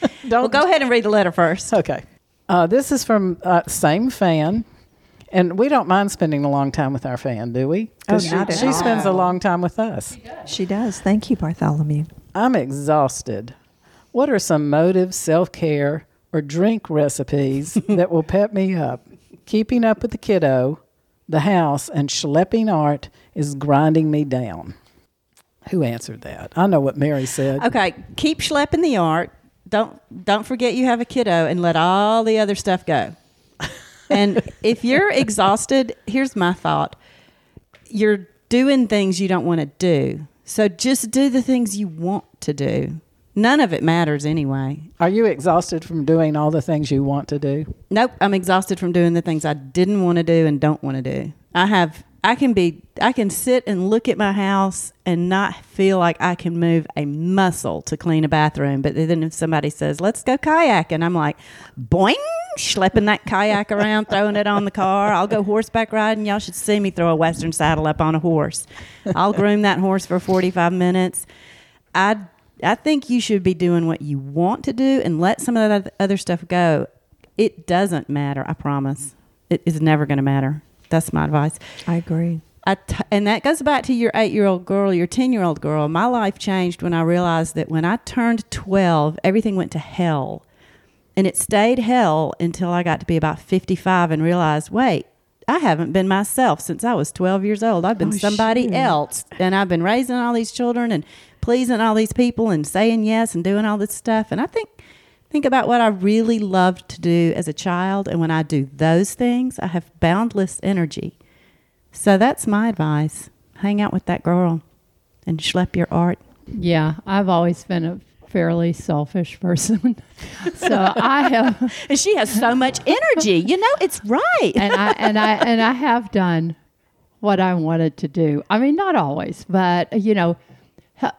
Don't Well, go ahead and read the letter first. Okay. Uh, this is from uh, same fan, and we don't mind spending a long time with our fan, do we? Oh, not she, at she all. spends a long time with us. She does. Thank you, Bartholomew. I'm exhausted. What are some motives, self care, or drink recipes that will pep me up? Keeping up with the kiddo, the house, and schlepping art is grinding me down. Who answered that? I know what Mary said. Okay, keep schlepping the art. Don't don't forget you have a kiddo and let all the other stuff go. and if you're exhausted, here's my thought. You're doing things you don't want to do. So just do the things you want to do. None of it matters anyway. Are you exhausted from doing all the things you want to do? Nope, I'm exhausted from doing the things I didn't want to do and don't want to do. I have I can be I can sit and look at my house and not feel like I can move a muscle to clean a bathroom. But then if somebody says, "Let's go kayaking," I'm like, "Boing!" schlepping that kayak around, throwing it on the car. I'll go horseback riding. Y'all should see me throw a western saddle up on a horse. I'll groom that horse for 45 minutes. I I think you should be doing what you want to do and let some of that other stuff go. It doesn't matter. I promise. It is never going to matter. That's my advice. I agree. I t- and that goes back to your eight year old girl, your 10 year old girl. My life changed when I realized that when I turned 12, everything went to hell. And it stayed hell until I got to be about 55 and realized, wait, I haven't been myself since I was 12 years old. I've been Oh, somebody shoot. else. And I've been raising all these children and pleasing all these people and saying yes and doing all this stuff. And I think think about what I really loved to do as a child. And when I do those things, I have boundless energy. So that's my advice. Hang out with that girl. and schlep your art? Yeah, I've always been a fairly selfish person. so I have And she has so much energy. You know, it's right. and I and I and I have done what I wanted to do. I mean, not always, but you know,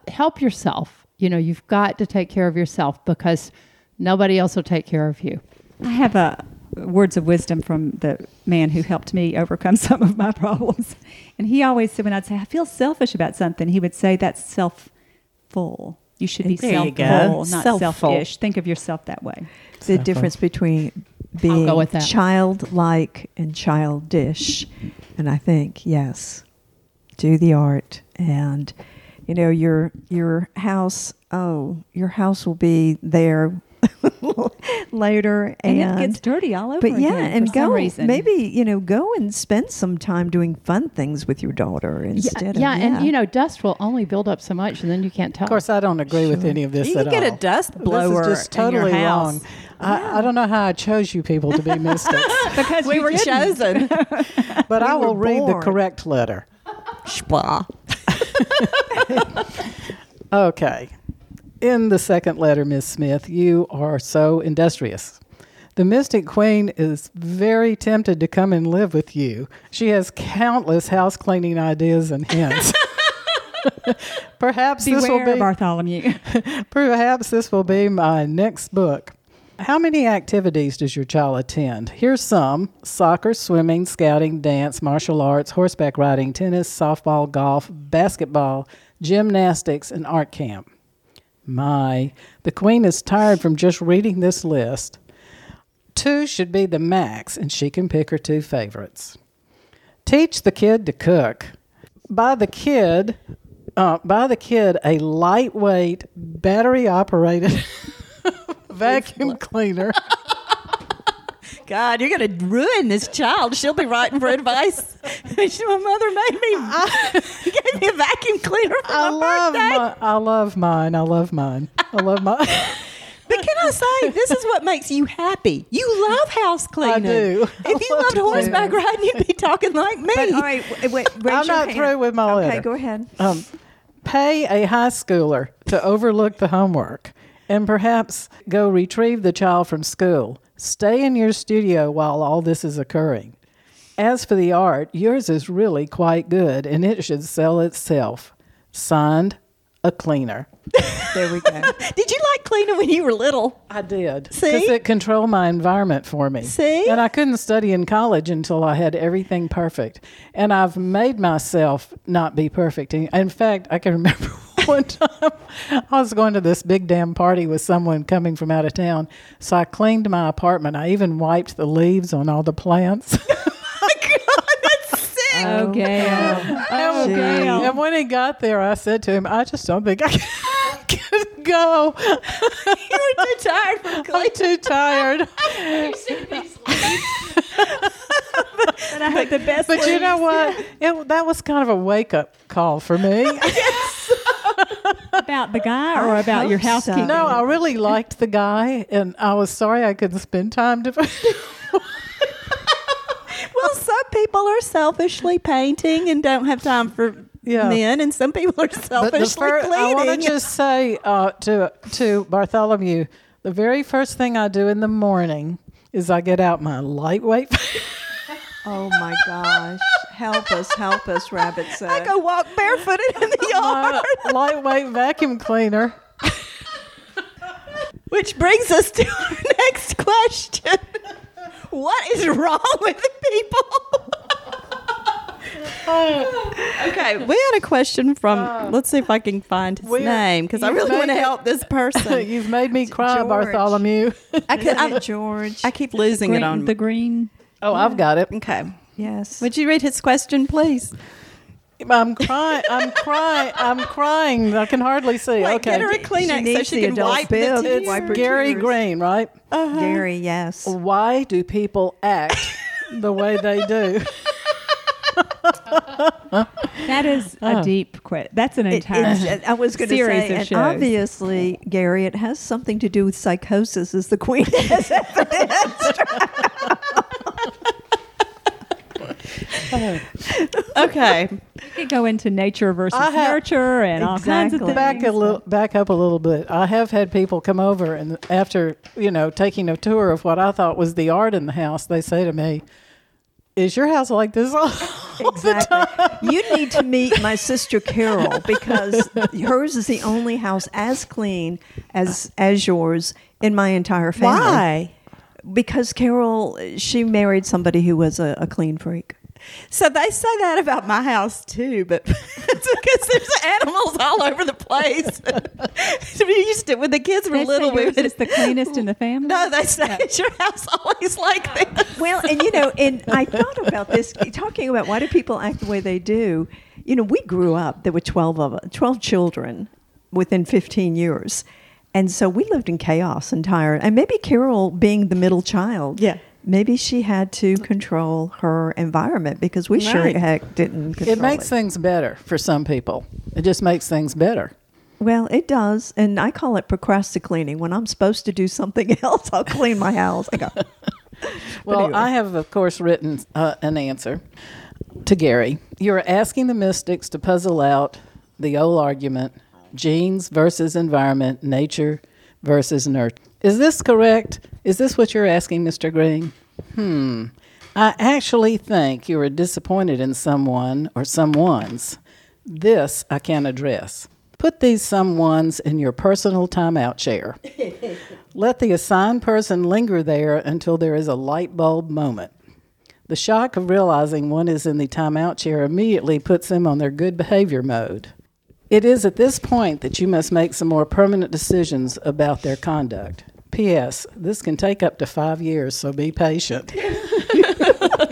help yourself. You know, you've got to take care of yourself because nobody else will take care of you. I have a words of wisdom from the man who helped me overcome some of my problems. And he always said when I'd say I feel selfish about something, he would say that's self-full. You should be There self-full, not Self-full. selfish. Think of yourself that way. the difference between being with childlike and childish. And I think, yes, do the art and you know your your house oh your house will be there later And, and, it gets dirty all over but yeah again and for some go reason. maybe you know go and spend some time doing fun things with your daughter instead yeah, of and you know, dust will only build up so much, and then you can't tell. Of course, I don't agree with any of this You at can get a dust blower This is just in your totally house. wrong. I, I don't know how I chose you people to be mystics, because we you were didn't. chosen. but I We were will read the correct letter. Splah. Okay. In the second letter, Miss Smith, you are so industrious. The Mystic Queen is very tempted to come and live with you. She has countless house cleaning ideas and hints. perhaps this will be Bartholomew. perhaps this will be my next book. How many activities does your child attend? Here's some: soccer, swimming, scouting, dance, martial arts, horseback riding, tennis, softball, golf, basketball, gymnastics, and art camp. My, the queen is tired from just reading this list. Two should be the max, and she can pick her two favorites. Teach the kid to cook. Buy the kid, uh, buy the kid a lightweight, battery-operated vacuum cleaner. God, you're going to ruin this child. She'll be writing for advice. my mother made me, gave me a vacuum cleaner for I my love birthday. my, I love mine. I love mine. I love mine. But can I say, this is what makes you happy. You love house cleaning. I do. I If you love loved to clean. horseback riding, you'd be talking like me. but all right wait, wait, I'm your not hand. through with my okay letter. go ahead Um, pay a high schooler to overlook the homework and perhaps go retrieve the child from school. Stay in your studio while all this is occurring. As for the art, yours is really quite good and it should sell itself. Signed, a cleaner. there we go Did you like cleaner when you were little? I did. See? Because it controlled my environment for me. See? And I couldn't study in college until I had everything perfect. And I've made myself not be perfect. In in fact, I can remember one time I was going to this big damn party with someone coming from out of town. So I cleaned my apartment. I even wiped the leaves on all the plants. Oh, Gail. Oh, oh and, Gail. Oh, oh, and when he got there, I said to him, I just don't think I can, can go. You were too tired from I'm too tired. And I had the best. But you know what? It, that was kind of a wake up call for me. About the guy or I about your hope so. housekeeping? no, I really liked the guy, and I was sorry I couldn't spend time to. Well, some people are selfishly painting and don't have time for Yeah. men, and some people are selfishly fir- I want to just say uh, to to Bartholomew, the very first thing I do in the morning is I get out my lightweight. oh my gosh help us help us rabbit said I go walk barefooted in the yard. my lightweight vacuum cleaner. Which brings us to our next question. What is wrong with the people? okay, we had a question from. Uh, let's see if I can find his name because I really want to help this person. You've made me cry, George. Bartholomew. I, could, Isn't I'm, George I keep losing green, it on. the green. Oh, I've got it. okay, yes would you read his question, please? I'm crying. I'm crying. I'm crying. I can hardly see. Wait, okay. get her a Kleenex so needs she the can adult wipe bill the to tears. wipe her Gary tears. Green, right? Uh-huh. Gary yes Why do people act the way they do? That is Oh. a deep question. That's an It- entire. it's- I was going to series say, of and shows. obviously, Gary, it has something to do with psychosis, as the Queen has Okay. We could go into nature versus I have- nurture and all kinds of things. back a little back up a little bit i have had people come over and after you know taking a tour of what i thought was the art in the house they say to me is your house like this all Exactly. You need to meet my sister Carol because hers is the only house as clean as as yours in my entire family. Why? Because Carol, she married somebody who was a, a clean freak. So they say that about my house too, but it's because there's animals all over the place. we used to when the kids were They little. We would is the cleanest in the family. No, they say is your house always like this. Well, and you know, and I thought about this talking about why do people act the way they do. You know, we grew up. There were twelve of us, twelve children within fifteen years, and so we lived in chaos and tired. And maybe Carol, being the middle child, Yeah. Maybe she had to control her environment because we sure heck didn't. Control it makes things better for some people it just makes things better Well, it does, and I call it procrastinating. When I'm supposed to do something else, I'll clean my house. I go. Well, anyway. I have, of course, written uh, an answer to Gary. You're asking the mystics to puzzle out the old argument genes versus environment, nature versus nurture. Is this correct? Is this what you're asking, Mr. Green? Hmm. I actually think you are disappointed in someone or someone's. This I can address. Put these someones in your personal timeout chair. Let the assigned person linger there until there is a light bulb moment. The shock of realizing one is in the timeout chair immediately puts them on their good behavior mode. It is at this point that you must make some more permanent decisions about their conduct. P.S. This can take up to five years, so be patient.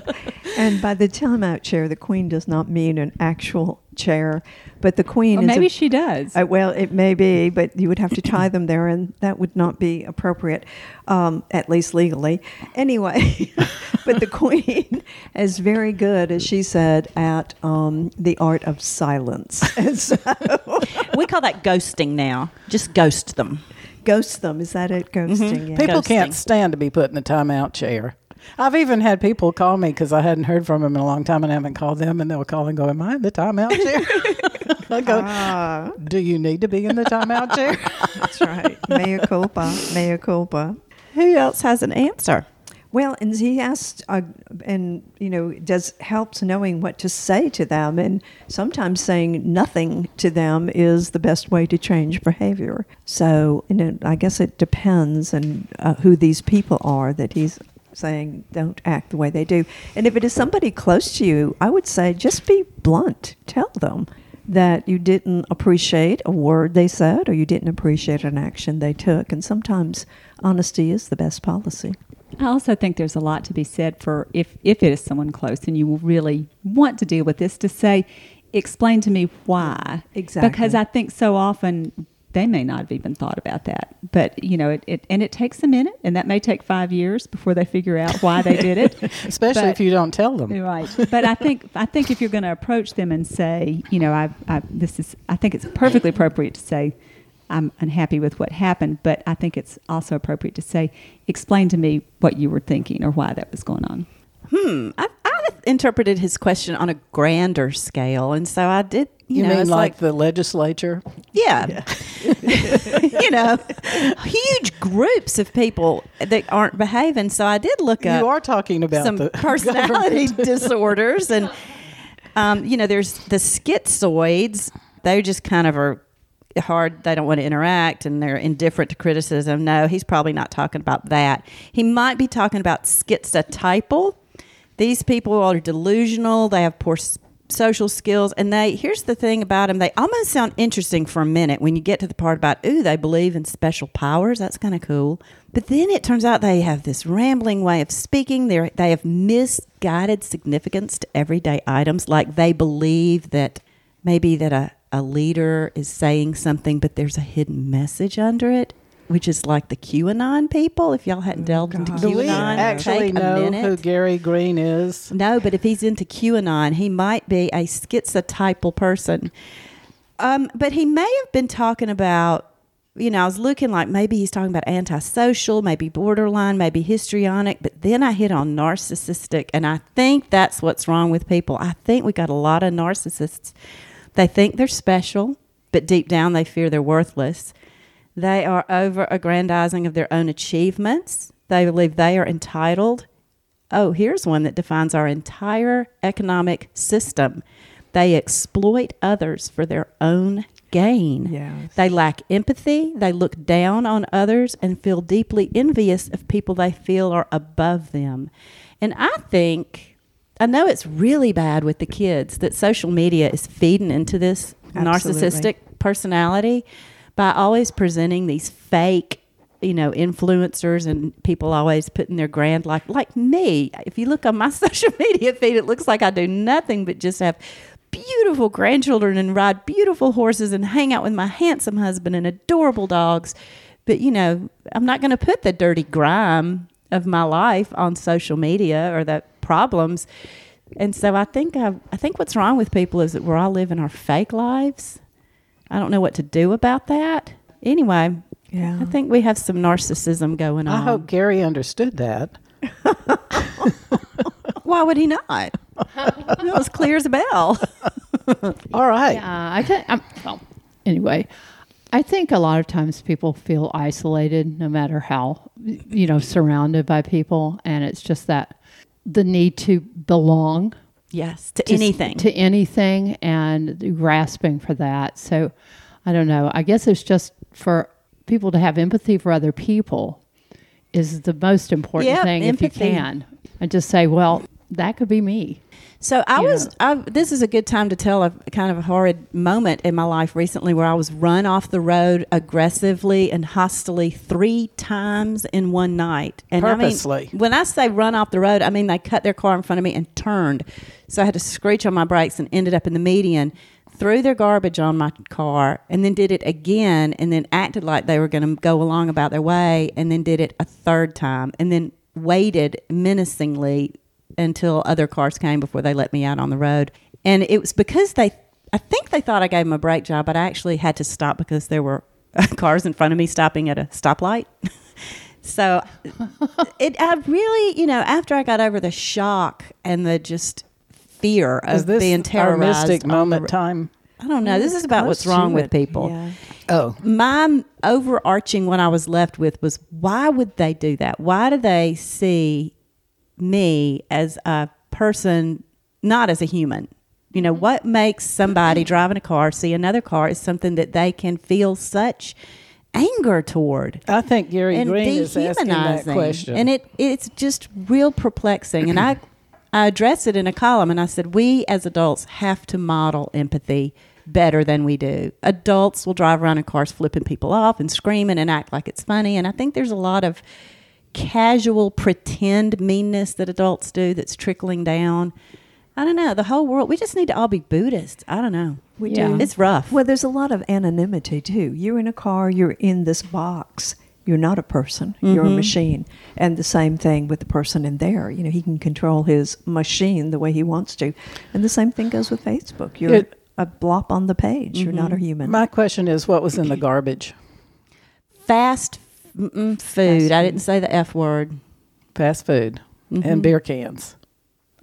And by the timeout chair, the queen does not mean an actual chair, but the queen Or is. maybe a- she does. Uh, well, it may be, but you would have to tie them there, and that would not be appropriate, um, at least legally. Anyway, but the queen is very good, as she said, at um, the art of silence. And so, We call that ghosting now. Just ghost them. ghost them. Is that it? Ghosting. Yeah. People can't stand to be put in the timeout chair. I've even had people call me because I hadn't heard from them in a long time and I haven't called them, and they'll call and go, Am I in the timeout chair? I go, Ah, Do you need to be in the timeout chair? that's right. Mea culpa. Mea culpa. Who else has an answer? Well, and he asked, uh, and you know, does helps knowing what to say to them, and sometimes saying nothing to them is the best way to change behavior. So, you know, I guess it depends on uh, who these people are that he's saying don't act the way they do. And if it is somebody close to you, I would say just be blunt. Tell them that you didn't appreciate a word they said or you didn't appreciate an action they took. And sometimes honesty is the best policy. I also think there's a lot to be said for if, if it is someone close and you really want to deal with this, to say, explain to me why. Exactly. Because I think so often they may not have even thought about that. But, you know, it, it and it takes a minute, and that may take five years before they figure out why they did it. Especially But- if you don't tell them. Right, but I think I think if you're going to approach them and say, you know, I, I this is, I think it's perfectly appropriate to say, I'm unhappy with what happened, but I think it's also appropriate to say, explain to me what you were thinking or why that was going on. Hmm. I, I interpreted his question on a grander scale, and so I did. You, You, know, mean it's like, the legislature? yeah, you know, huge groups of people that aren't behaving. So I did look up You are talking about some the personality disorders, and um, you know, there's the schizoids. They just kind of are hard. They don't want to interact, and they're indifferent to criticism. No, he's probably not talking about that. He might be talking about schizotypal. These people are delusional. They have poor social skills, and they. Here's the thing about them: they almost sound interesting for a minute when you get to the part about, ooh, they believe in special powers. That's kind of cool. But then it turns out they have this rambling way of speaking. They they have misguided significance to everyday items, like they believe that maybe that a, a leader is saying something, but there's a hidden message under it, which is like the QAnon people. If y'all hadn't delved into God. Do we QAnon, actually know who Gary Green is? No, but if he's into QAnon, he might be a schizotypal person. Um, but he may have been talking about you know, I was looking like maybe he's talking about antisocial, maybe borderline, maybe histrionic, but then I hit on narcissistic. And I think that's what's wrong with people. I think we got a lot of narcissists. They think they're special, but deep down they fear they're worthless. They are over aggrandizing of their own achievements. They believe they are entitled. Oh, here's one that defines our entire economic system. They exploit others for their own gain. Yes. They lack empathy. They look down on others and feel deeply envious of people they feel are above them. And I think, I know it's really bad with the kids that social media is feeding into this Absolutely. narcissistic personality by always presenting these fake you know influencers and people always putting their grand life like me. If you look on my social media feed it looks like i do nothing but just have beautiful grandchildren and ride beautiful horses and hang out with my handsome husband and adorable dogs. But you know i'm not going to put the dirty grime of my life on social media or the problems. And so i think I, I think what's wrong with people is that we're all living our fake lives I don't know what to do about that. Anyway, Yeah. I think we have some narcissism going on. I hope Gary understood that. Why would he not? it was clear as a bell. All right. Yeah, I think. I'm, well, anyway, I think a lot of times people feel isolated, no matter how you know surrounded by people, and it's just that the need to belong Yes, to, to s- anything. to anything, and grasping for that. So, I don't know. I guess it's just for people to have empathy for other people is the most important Yep, thing if you can, and just say, well, that could be me. So I was. I, this is a good time to tell a kind of a horrid moment in my life recently where I was run off the road aggressively and hostily three times in one night. And Purposely. I mean, when I say run off the road, I mean they cut their car in front of me and turned. So I had to screech on my brakes and ended up in the median. Threw their garbage on my car and then did it again and then acted like they were going to go along about their way and then did it a third time and then waited menacingly until other cars came before they let me out on the road. And it was because they, I think they thought I gave them a brake job, but I actually had to stop because there were cars in front of me stopping at a stoplight. so it, I really, you know, after I got over the shock and the just fear Is of this being our terrorized, mystic on the moment time? I don't know. This is about what's wrong with people Yeah. Oh, my overarching what I was left with was why would they do that? Why do they see me as a person, not as a human? You know, mm-hmm. what makes somebody mm-hmm. driving a car see another car is something that they can feel such anger toward I think Gary and Green is asking that question. And it it's just real perplexing. and I I addressed it in a column and I said we as adults have to model empathy better than we do. Adults will drive around in cars flipping people off and screaming and act like it's funny. And I think there's a lot of casual pretend meanness that adults do that's trickling down. I don't know. The whole world, we just need to all be Buddhists. I don't know. We Yeah. do. It's rough. Well, there's a lot of anonymity too. You're in a car, you're in this box. You're not a person, you're a mm-hmm. machine. And the same thing with the person in there. You know, he can control his machine the way he wants to. And the same thing goes with Facebook. You're It- a blop on the page, you're not a mm-hmm. human. My question is, what was in the garbage? Fast mm-mm, food. I didn't say the F word. Fast food Mm-hmm. and beer cans.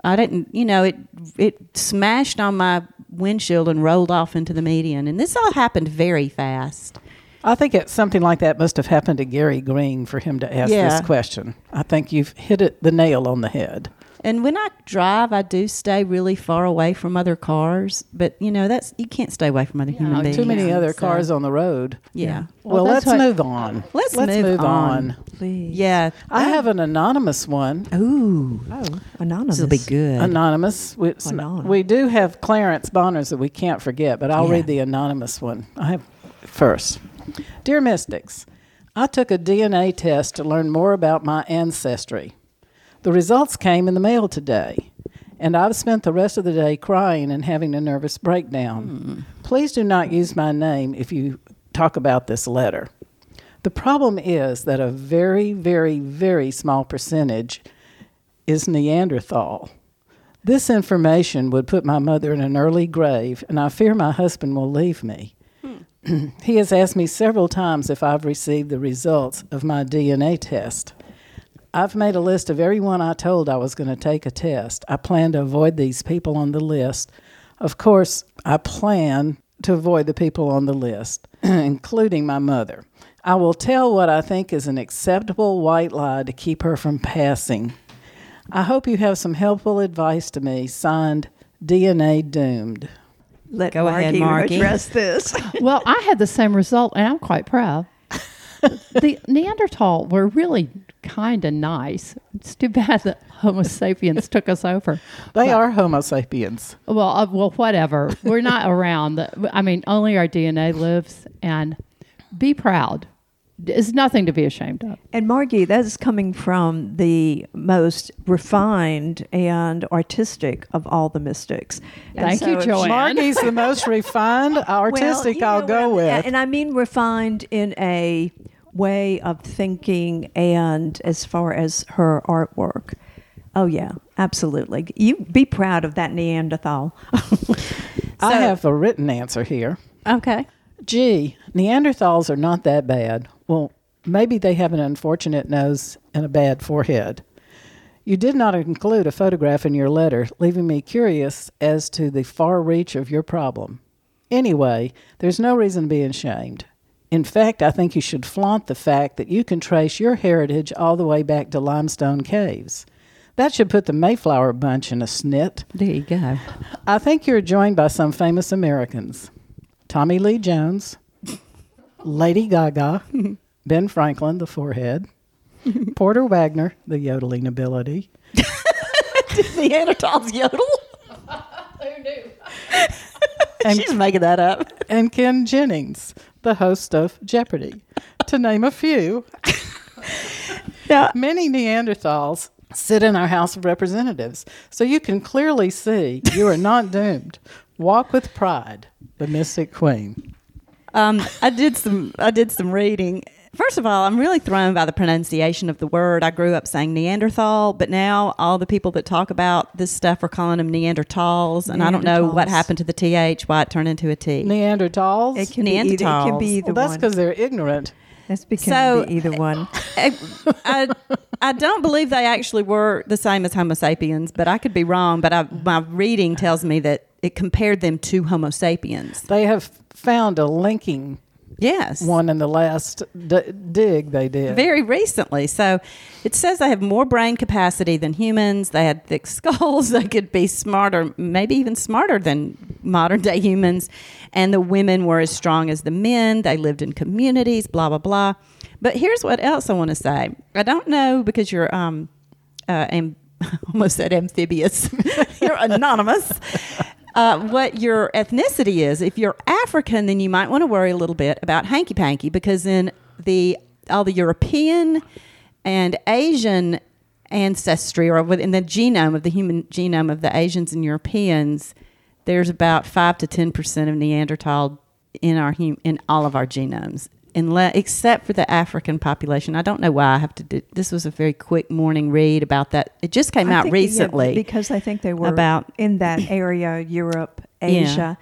I didn't, you know, it it smashed on my windshield and rolled off into the median. And this all happened very fast. I think it, something like that must have happened to Gary Green for him to ask Yeah. this question. I think you've hit it the nail on the head. And when I drive, I do stay really far away from other cars. But you know, that's you can't stay away from other human beings. Too many other So, cars on the road. Yeah. Well, Well, let's what- move on. Let's move on. Please. Yeah. I have an anonymous one. Ooh. Oh, anonymous. This will be good. Anonymous. We, Anonymous. we do have Clarence Bonners that we can't forget, but I'll Yeah. read the anonymous one. I have first. Dear Mystics, I took a DNA test to learn more about my ancestry. The results came in the mail today, and I've spent the rest of the day crying and having a nervous breakdown. Hmm. Please do not use my name if you talk about this letter. The problem is that a very, very, very small percentage is Neanderthal. This information would put my mother in an early grave, and I fear my husband will leave me. Hmm. he has asked me several times if I've received the results of my DNA test. I've made a list of everyone I told I was going to take a test. I plan to avoid these people on the list. Of course, I plan to avoid the people on the list, including my mother. I will tell what I think is an acceptable white lie to keep her from passing. I hope you have some helpful advice to me. Signed, DNA Doomed. Let Go ahead, Margie Margie. address this. well, I had the same result, and I'm quite proud. the Neanderthal were really kind of nice. It's too bad that Homo sapiens took us over. They are Homo sapiens. Well, uh, well, whatever. We're not around. I mean, only our DNA lives, and be proud. It's nothing to be ashamed of. And Margie, that is coming from the most refined and artistic of all the mystics. And Thank you, if- Joanne. Margie's the most refined, artistic Well, I'll know go with. And I mean refined in a way of thinking and as far as her artwork. Oh yeah, absolutely. You be proud of that Neanderthal. I have a written answer here. Okay. Gee, Neanderthals are not that bad. Well, maybe they have an unfortunate nose and a bad forehead. You did not include a photograph in your letter, leaving me curious as to the far reach of your problem. Anyway, there's no reason to be ashamed. In fact, I think you should flaunt the fact that you can trace your heritage all the way back to limestone caves. That should put the Mayflower bunch in a snit. There you go. I think you're joined by some famous Americans Tommy Lee Jones, Lady Gaga, Ben Franklin, the forehead, Porter Wagoner, the yodeling ability, Did Neanderthals yodel. Who knew? and, She's making that up. and Ken Jennings, the host of Jeopardy, to name a few. Yeah. Many Neanderthals sit in our House of Representatives, so you can clearly see you are not doomed. Walk with pride, the Mystic Queen. Um, I did some. I did some reading. First of all, I'm really thrown by the pronunciation of the word. I grew up saying Neanderthal, but now all the people that talk about this stuff are calling them Neanderthals, and I don't know what happened to the th, why it turned into a t. Neanderthals? It can be either, it can be either well, that's because they're ignorant. That's because So- be either one. I, I, I don't believe they actually were the same as Homo sapiens, but I could be wrong. But I, my reading tells me that it compared them to Homo sapiens. They have found a linking Yes. one in the last d- dig they did. very recently. So it says they have more brain capacity than humans. They had thick skulls. They could be smarter, maybe even smarter than modern day humans. And the women were as strong as the men. They lived in communities, blah, blah, blah. But here's what else I want to say. I don't know because you're, um, uh, am- almost said amphibious. you're anonymous. Uh, what your ethnicity is. If you're African, then you might want to worry a little bit about hanky panky because in the all the European and Asian ancestry, or within the genome of the human genome of the Asians and Europeans, there's about five to ten percent of Neanderthal in our hum- in all of our genomes. Unless, except for the African population, I don't know why I have to do. This was a very quick morning read about that. It just came I out think, yeah, recently. because I think they were about- in that area, Europe, Asia.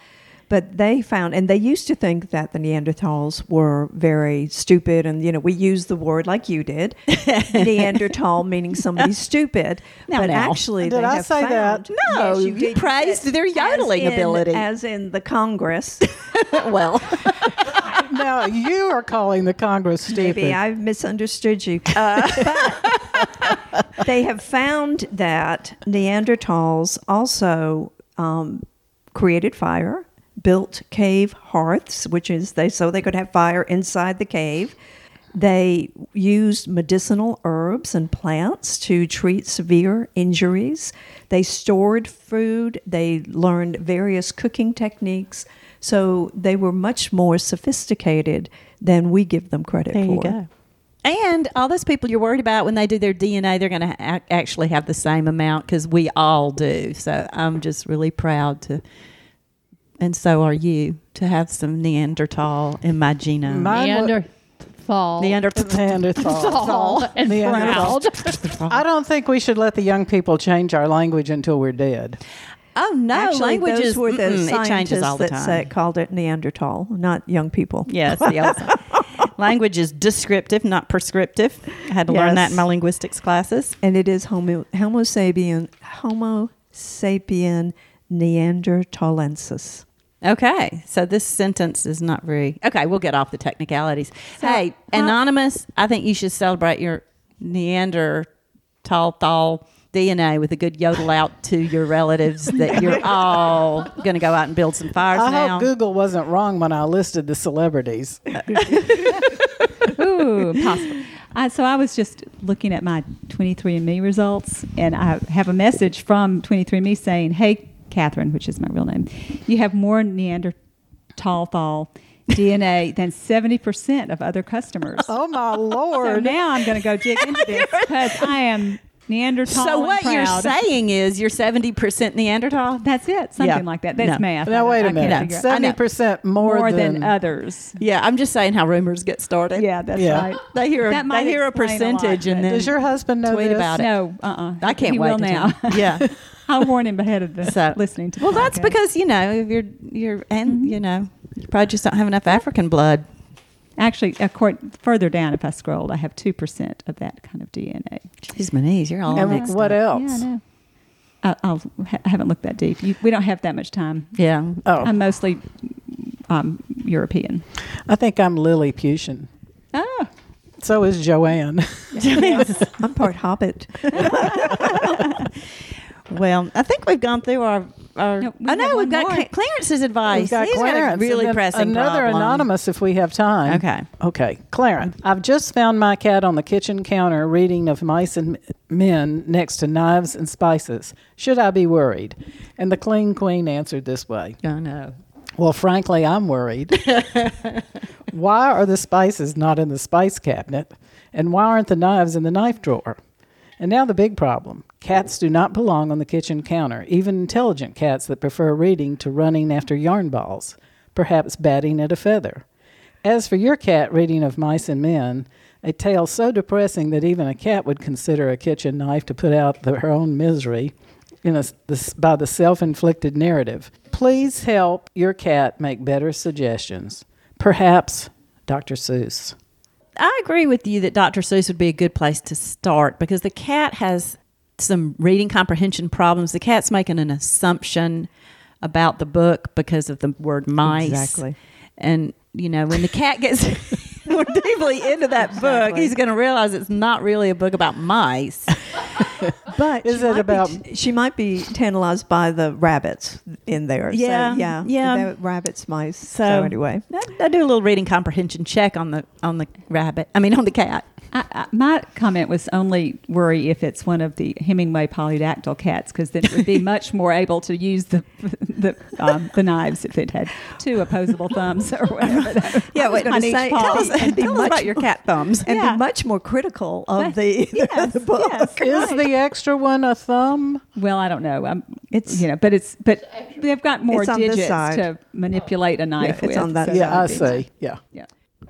But they found, and they used to think that the Neanderthals were very stupid, and you know we use the word like you did, Neanderthal meaning somebody stupid. Now, but now. actually, Did they I have say that? No, Yes, you did. praised said, their as yodeling in- ability. as in the Congress. well, now you are calling the Congress stupid. Maybe I've misunderstood you. Uh, but they have found that Neanderthals also um, created fire, built cave hearths, which is they so they could have fire inside the cave. They used medicinal herbs and plants to treat severe injuries. They stored food. They learned various cooking techniques. So they were much more sophisticated than we give them credit there for. you go. And all those people you're worried about when they do their DNA, they're going to ha- actually have the same amount because we all do. So I'm just really proud to, and so are you, to have some Neanderthal in my genome. Mine wa- Neanderthal. Neanderthal. Neanderthal. And Neanderthal. proud. I don't think we should let the young people change our language until we're dead. Oh no, Actually, languages those were the it changes all the that time. called it Neanderthal, not young people. Yes, the old language is descriptive, not prescriptive. I had to learn that in my linguistics classes. and it is Homo, Homo sapien, Homo sapien neanderthalensis. Okay, so this sentence is not very okay. We'll get off the technicalities. So, hey, how- anonymous, I think you should celebrate your Neanderthal thal DNA with a good yodel out to your relatives that you're all going to go out and build some fires I now. hope Google wasn't wrong when I listed the celebrities. Ooh, possible. Uh, so I was just looking at my 23andMe results, and I have a message from 23andMe saying, "Hey, Catherine, which is my real name, you have more Neanderthal DNA than 70% of other customers." Oh my So lord! now I'm going to go dig into this because I am Neanderthal. so what you're saying is you're 70% Neanderthal? That's it. Something Yeah. like that. That's No. math. now wait I a can't minute. figure it out. Seventy percent more, more than, than others. Yeah, I'm just saying how rumors get started. Yeah, that's Yeah. right. They hear That might they hear a explain a lot, percentage and but- then Does your husband know tweet this? about it. No, uh-uh. I can't he wait will now. Yeah. I'll warn him ahead of the So listening to. the Well, that's because you know if you're you're and mm-hmm. you know you probably just don't have enough African blood. Actually, according, further down, if I scrolled, I have two percent of that kind of DNA. Jeez, my knees, you're all And mixed what up. else? Yeah, I know. I, I'll, I haven't looked that deep. You, we don't have that much time. Yeah. Oh, I'm mostly um, European. I think I'm Lilliputian. Oh, So is Joanne. I'm part Hobbit. Well, I think we've gone through our. our No, oh no, we've got more. Clarence's advice. We've got He's Clarence. got a really pressing Another problem. anonymous if we have time. Okay. Okay. Clarence, I've just found my cat on the kitchen counter reading of mice and men next to knives and spices. Should I be worried? And the clean queen answered this way. Oh no. Well, frankly, I'm worried. why are the spices not in the spice cabinet? And why aren't the knives in the knife drawer? And now the big problem cats do not belong on the kitchen counter, even intelligent cats that prefer reading to running after yarn balls, perhaps batting at a feather. As for your cat reading of mice and men, a tale so depressing that even a cat would consider a kitchen knife to put out the, her own misery in a, this, by the self inflicted narrative. Please help your cat make better suggestions. Perhaps Dr. Seuss. I agree with you that Dr. Seuss would be a good place to start because the cat has some reading comprehension problems. The cat's making an assumption about the book because of the word mice. Exactly. And, you know, when the cat gets more deeply into that book, he's going to realize it's not really a book about mice. But Is she it might be about- t- she might be tantalized by the rabbits in there. Yeah, so, yeah, yeah. Rabbits, mice. So, So, anyway, I, I do a little reading comprehension check on the on the rabbit. I mean, on the cat. I, I, my comment was only worry if it's one of the Hemingway polydactyl cats, because then it would be much more able to use the the, um, the knives if it had two opposable thumbs or whatever. Yeah, I wait, gonna on each say, paw. tell us- and be Tell us about your cat thumbs. and Yeah. be much more critical of But- the yes, the book. yes. Is the extra one a thumb? Well, I don't know. I'm, It's- it's you know, but it's but they've got more It's on this digits to manipulate a knife it's with. on that so Yeah, I see. Yeah. Yeah.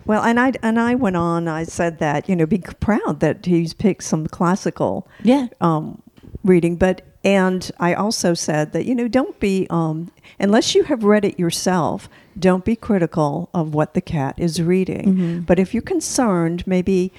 Well, and I and I went on. I said that you know, be proud that he's picked some classical Yeah. um, reading, but and I also said that you know, don't be um, unless you have read it yourself. Don't be critical of what the cat is reading. But if you're concerned, maybe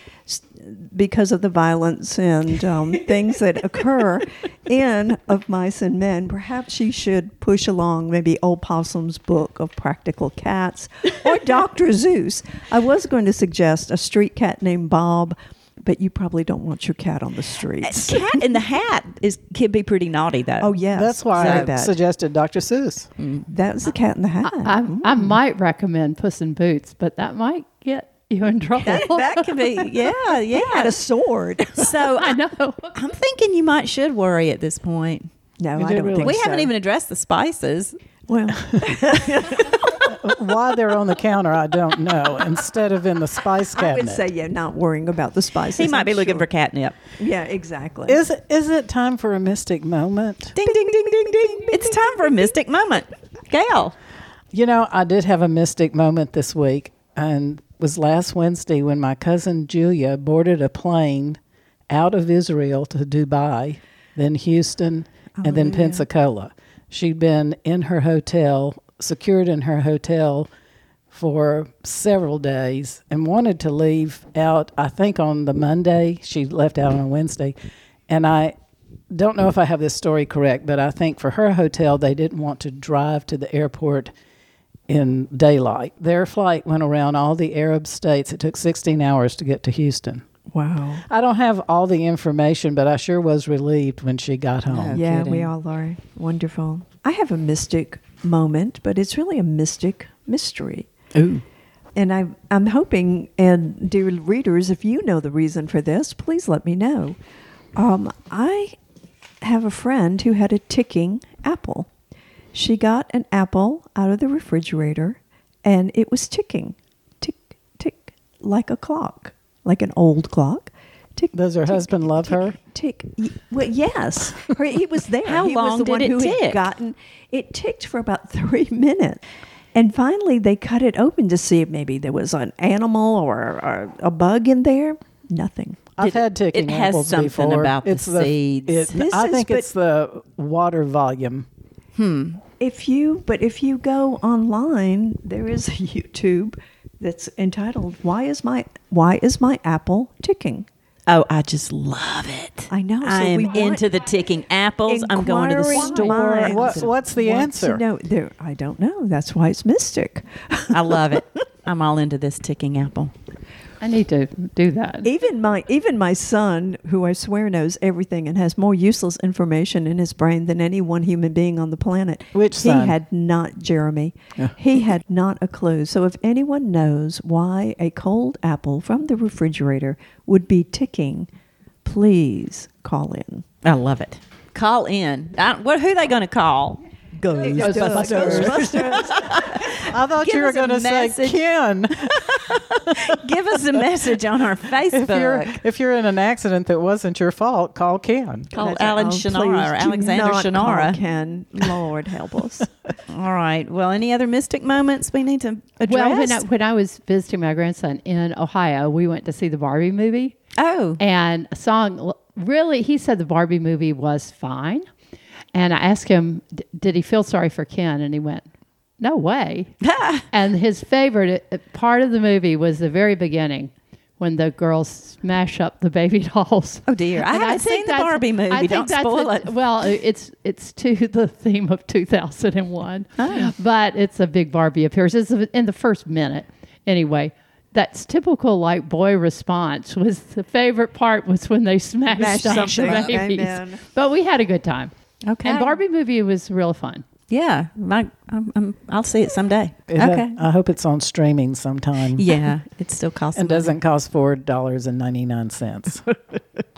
because of the violence and um, things that occur in Of Mice and Men, perhaps you should push along maybe Old Possum's book of practical cats or Dr. Seuss. I was going to suggest a street cat named Bob, but you probably don't want your cat on the streets. Cat in the Hat is can be pretty naughty though. Oh yes, That's why very I bad. suggested Dr. Seuss. That's the Cat in the Hat. I, I might recommend Puss in Boots, but that might get you in trouble. that, that could be yeah He had yeah. a sword. So I know. I'm thinking you might should worry at this point. No, You I did don't really? think We so. haven't even addressed the spices. Well, Why they're on the counter, I don't know. Instead of in the spice cabinet, I cabinet. would say yeah, not worrying about the spices. He might I'm be looking sure. for catnip. Yeah, exactly. Is it, is it time for a mystic moment? Ding ding ding ding ding. It's time for a mystic moment. Gail. You know, I did have a mystic moment this week, and it was last Wednesday when my cousin Julia boarded a plane out of Israel to Dubai, then Houston, and then Pensacola. She'd been in her hotel, secured in her hotel for several days, and wanted to leave out, I think on the Monday. She left out on a Wednesday. And I don't know if I have this story correct, but I think for her hotel, they didn't want to drive to the airport in daylight. Their flight went around all the Arab states. It took 16 hours to get to Houston. Wow. I don't have all the information, but I sure was relieved when she got home. No yeah, kidding. we all are. Wonderful. I have a mystic moment, but it's really a mystic mystery. Ooh. And I, I'm hoping, and dear readers, if you know the reason for this, please let me know. Um, I have a friend who had a ticking apple. She got an apple out of the refrigerator and it was ticking. Tick, tick, like a clock, like an old clock. Tick, Does her tick, husband love tick, her? Tick. Well, yes. Her, he was there. How he was long the did one it who tick? Had gotten it ticked for about three minutes. And finally, they cut it open to see if maybe there was an animal or, or a bug in there. Nothing. I've It- had ticking it has something before. about the it's seeds. it- I think but- it's the water volume. Hmm. If you, but if you go online, there is a YouTube that's entitled "Why is my Why is my apple ticking?" Oh, I just love it. I know, so I am into the ticking apples. I'm going to the store. What- what's the answer? No, there, I don't know. That's why it's mystic. I love it. I'm all into this ticking apple. I need to do that. Even my even my son, who I swear knows everything and has more useless information in his brain than any one human being on the planet. Which he son? had not Jeremy. he had not a clue. So if anyone knows why a cold apple from the refrigerator would be ticking, please call in. I love it. Call in. I, what? Who are they going to call? I thought Give you were going to say. Ken. Give us a message on our if you're Facebook. if you're in an accident that wasn't your fault, call Ken. Call Alan Oh, Shunnarah or please do Alexander not call Shunnarah. Ken, Lord help us. All right. Well, any other mystic moments we need to address? Well, when I, when I was visiting my grandson in Ohio, we went to see the Barbie movie. oh, And a song really, he said the Barbie movie was fine. And I asked him, "D- did he feel sorry for Ken? And he went, no way. and his favorite uh, part of the movie was the very beginning when the girls smash up the baby dolls. oh dear. I And haven't think seen the Barbie movie. I think Don't that's spoil a- it. Well, it's it's to the theme of 2001, Oh. but it's a big Barbie appearance. It's in the first minute, anyway. That's typical, like boy response. Was the favorite part was when they smashed Smashed up the babies. Amen. But we had a good time. Okay. And Barbie movie was real fun. Yeah, my, I'm, I'm, I'll see it someday. Is that- uh, okay. I hope it's on streaming sometime. yeah, it still costs. And money. doesn't cost four dollars and ninety nine cents.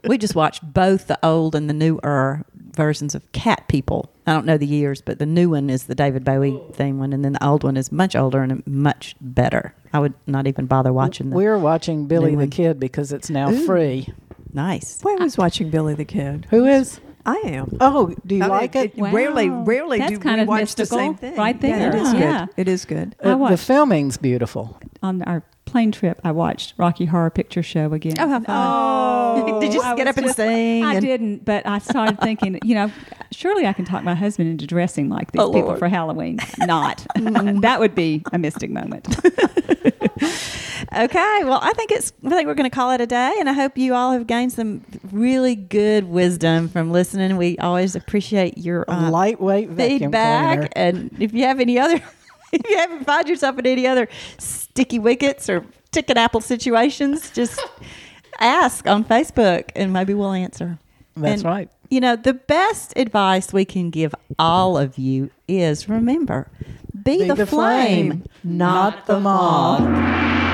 We just watched both the old and the newer versions of Cat People. I don't know the years, but the new one is the David Bowie theme one, and then the old one is much older and much better. I would not even bother watching the We're watching Billy the one. Kid because it's now Ooh. free. nice. Well, I was watching Billy the Kid. Who is? I am. Oh, do you I mean, like it? Rarely, Wow. rarely That's do kind we of watch the same thing. right Yeah, it there. is good. It is good. I Uh, the filming's beautiful. on our plane trip, I watched Rocky Horror Picture Show again. Oh, how fun! Oh, Did you I get was up and just- sing? I and- didn't, but I started thinking, you know, surely I can talk my husband into dressing like these Oh, people Lord. for Halloween. Not. that would be a mystic moment. Okay, well, I think it's. I think we're going to call it a day, and I hope you all have gained some really good wisdom from listening. We always appreciate your uh, lightweight feedback, and if you have any other, if you haven't find yourself in any other sticky wickets or ticket apple situations, just ask on Facebook, and maybe we'll answer. That's And, right. You know, the best advice we can give all of you is remember, be, Be the, flame, not the moth.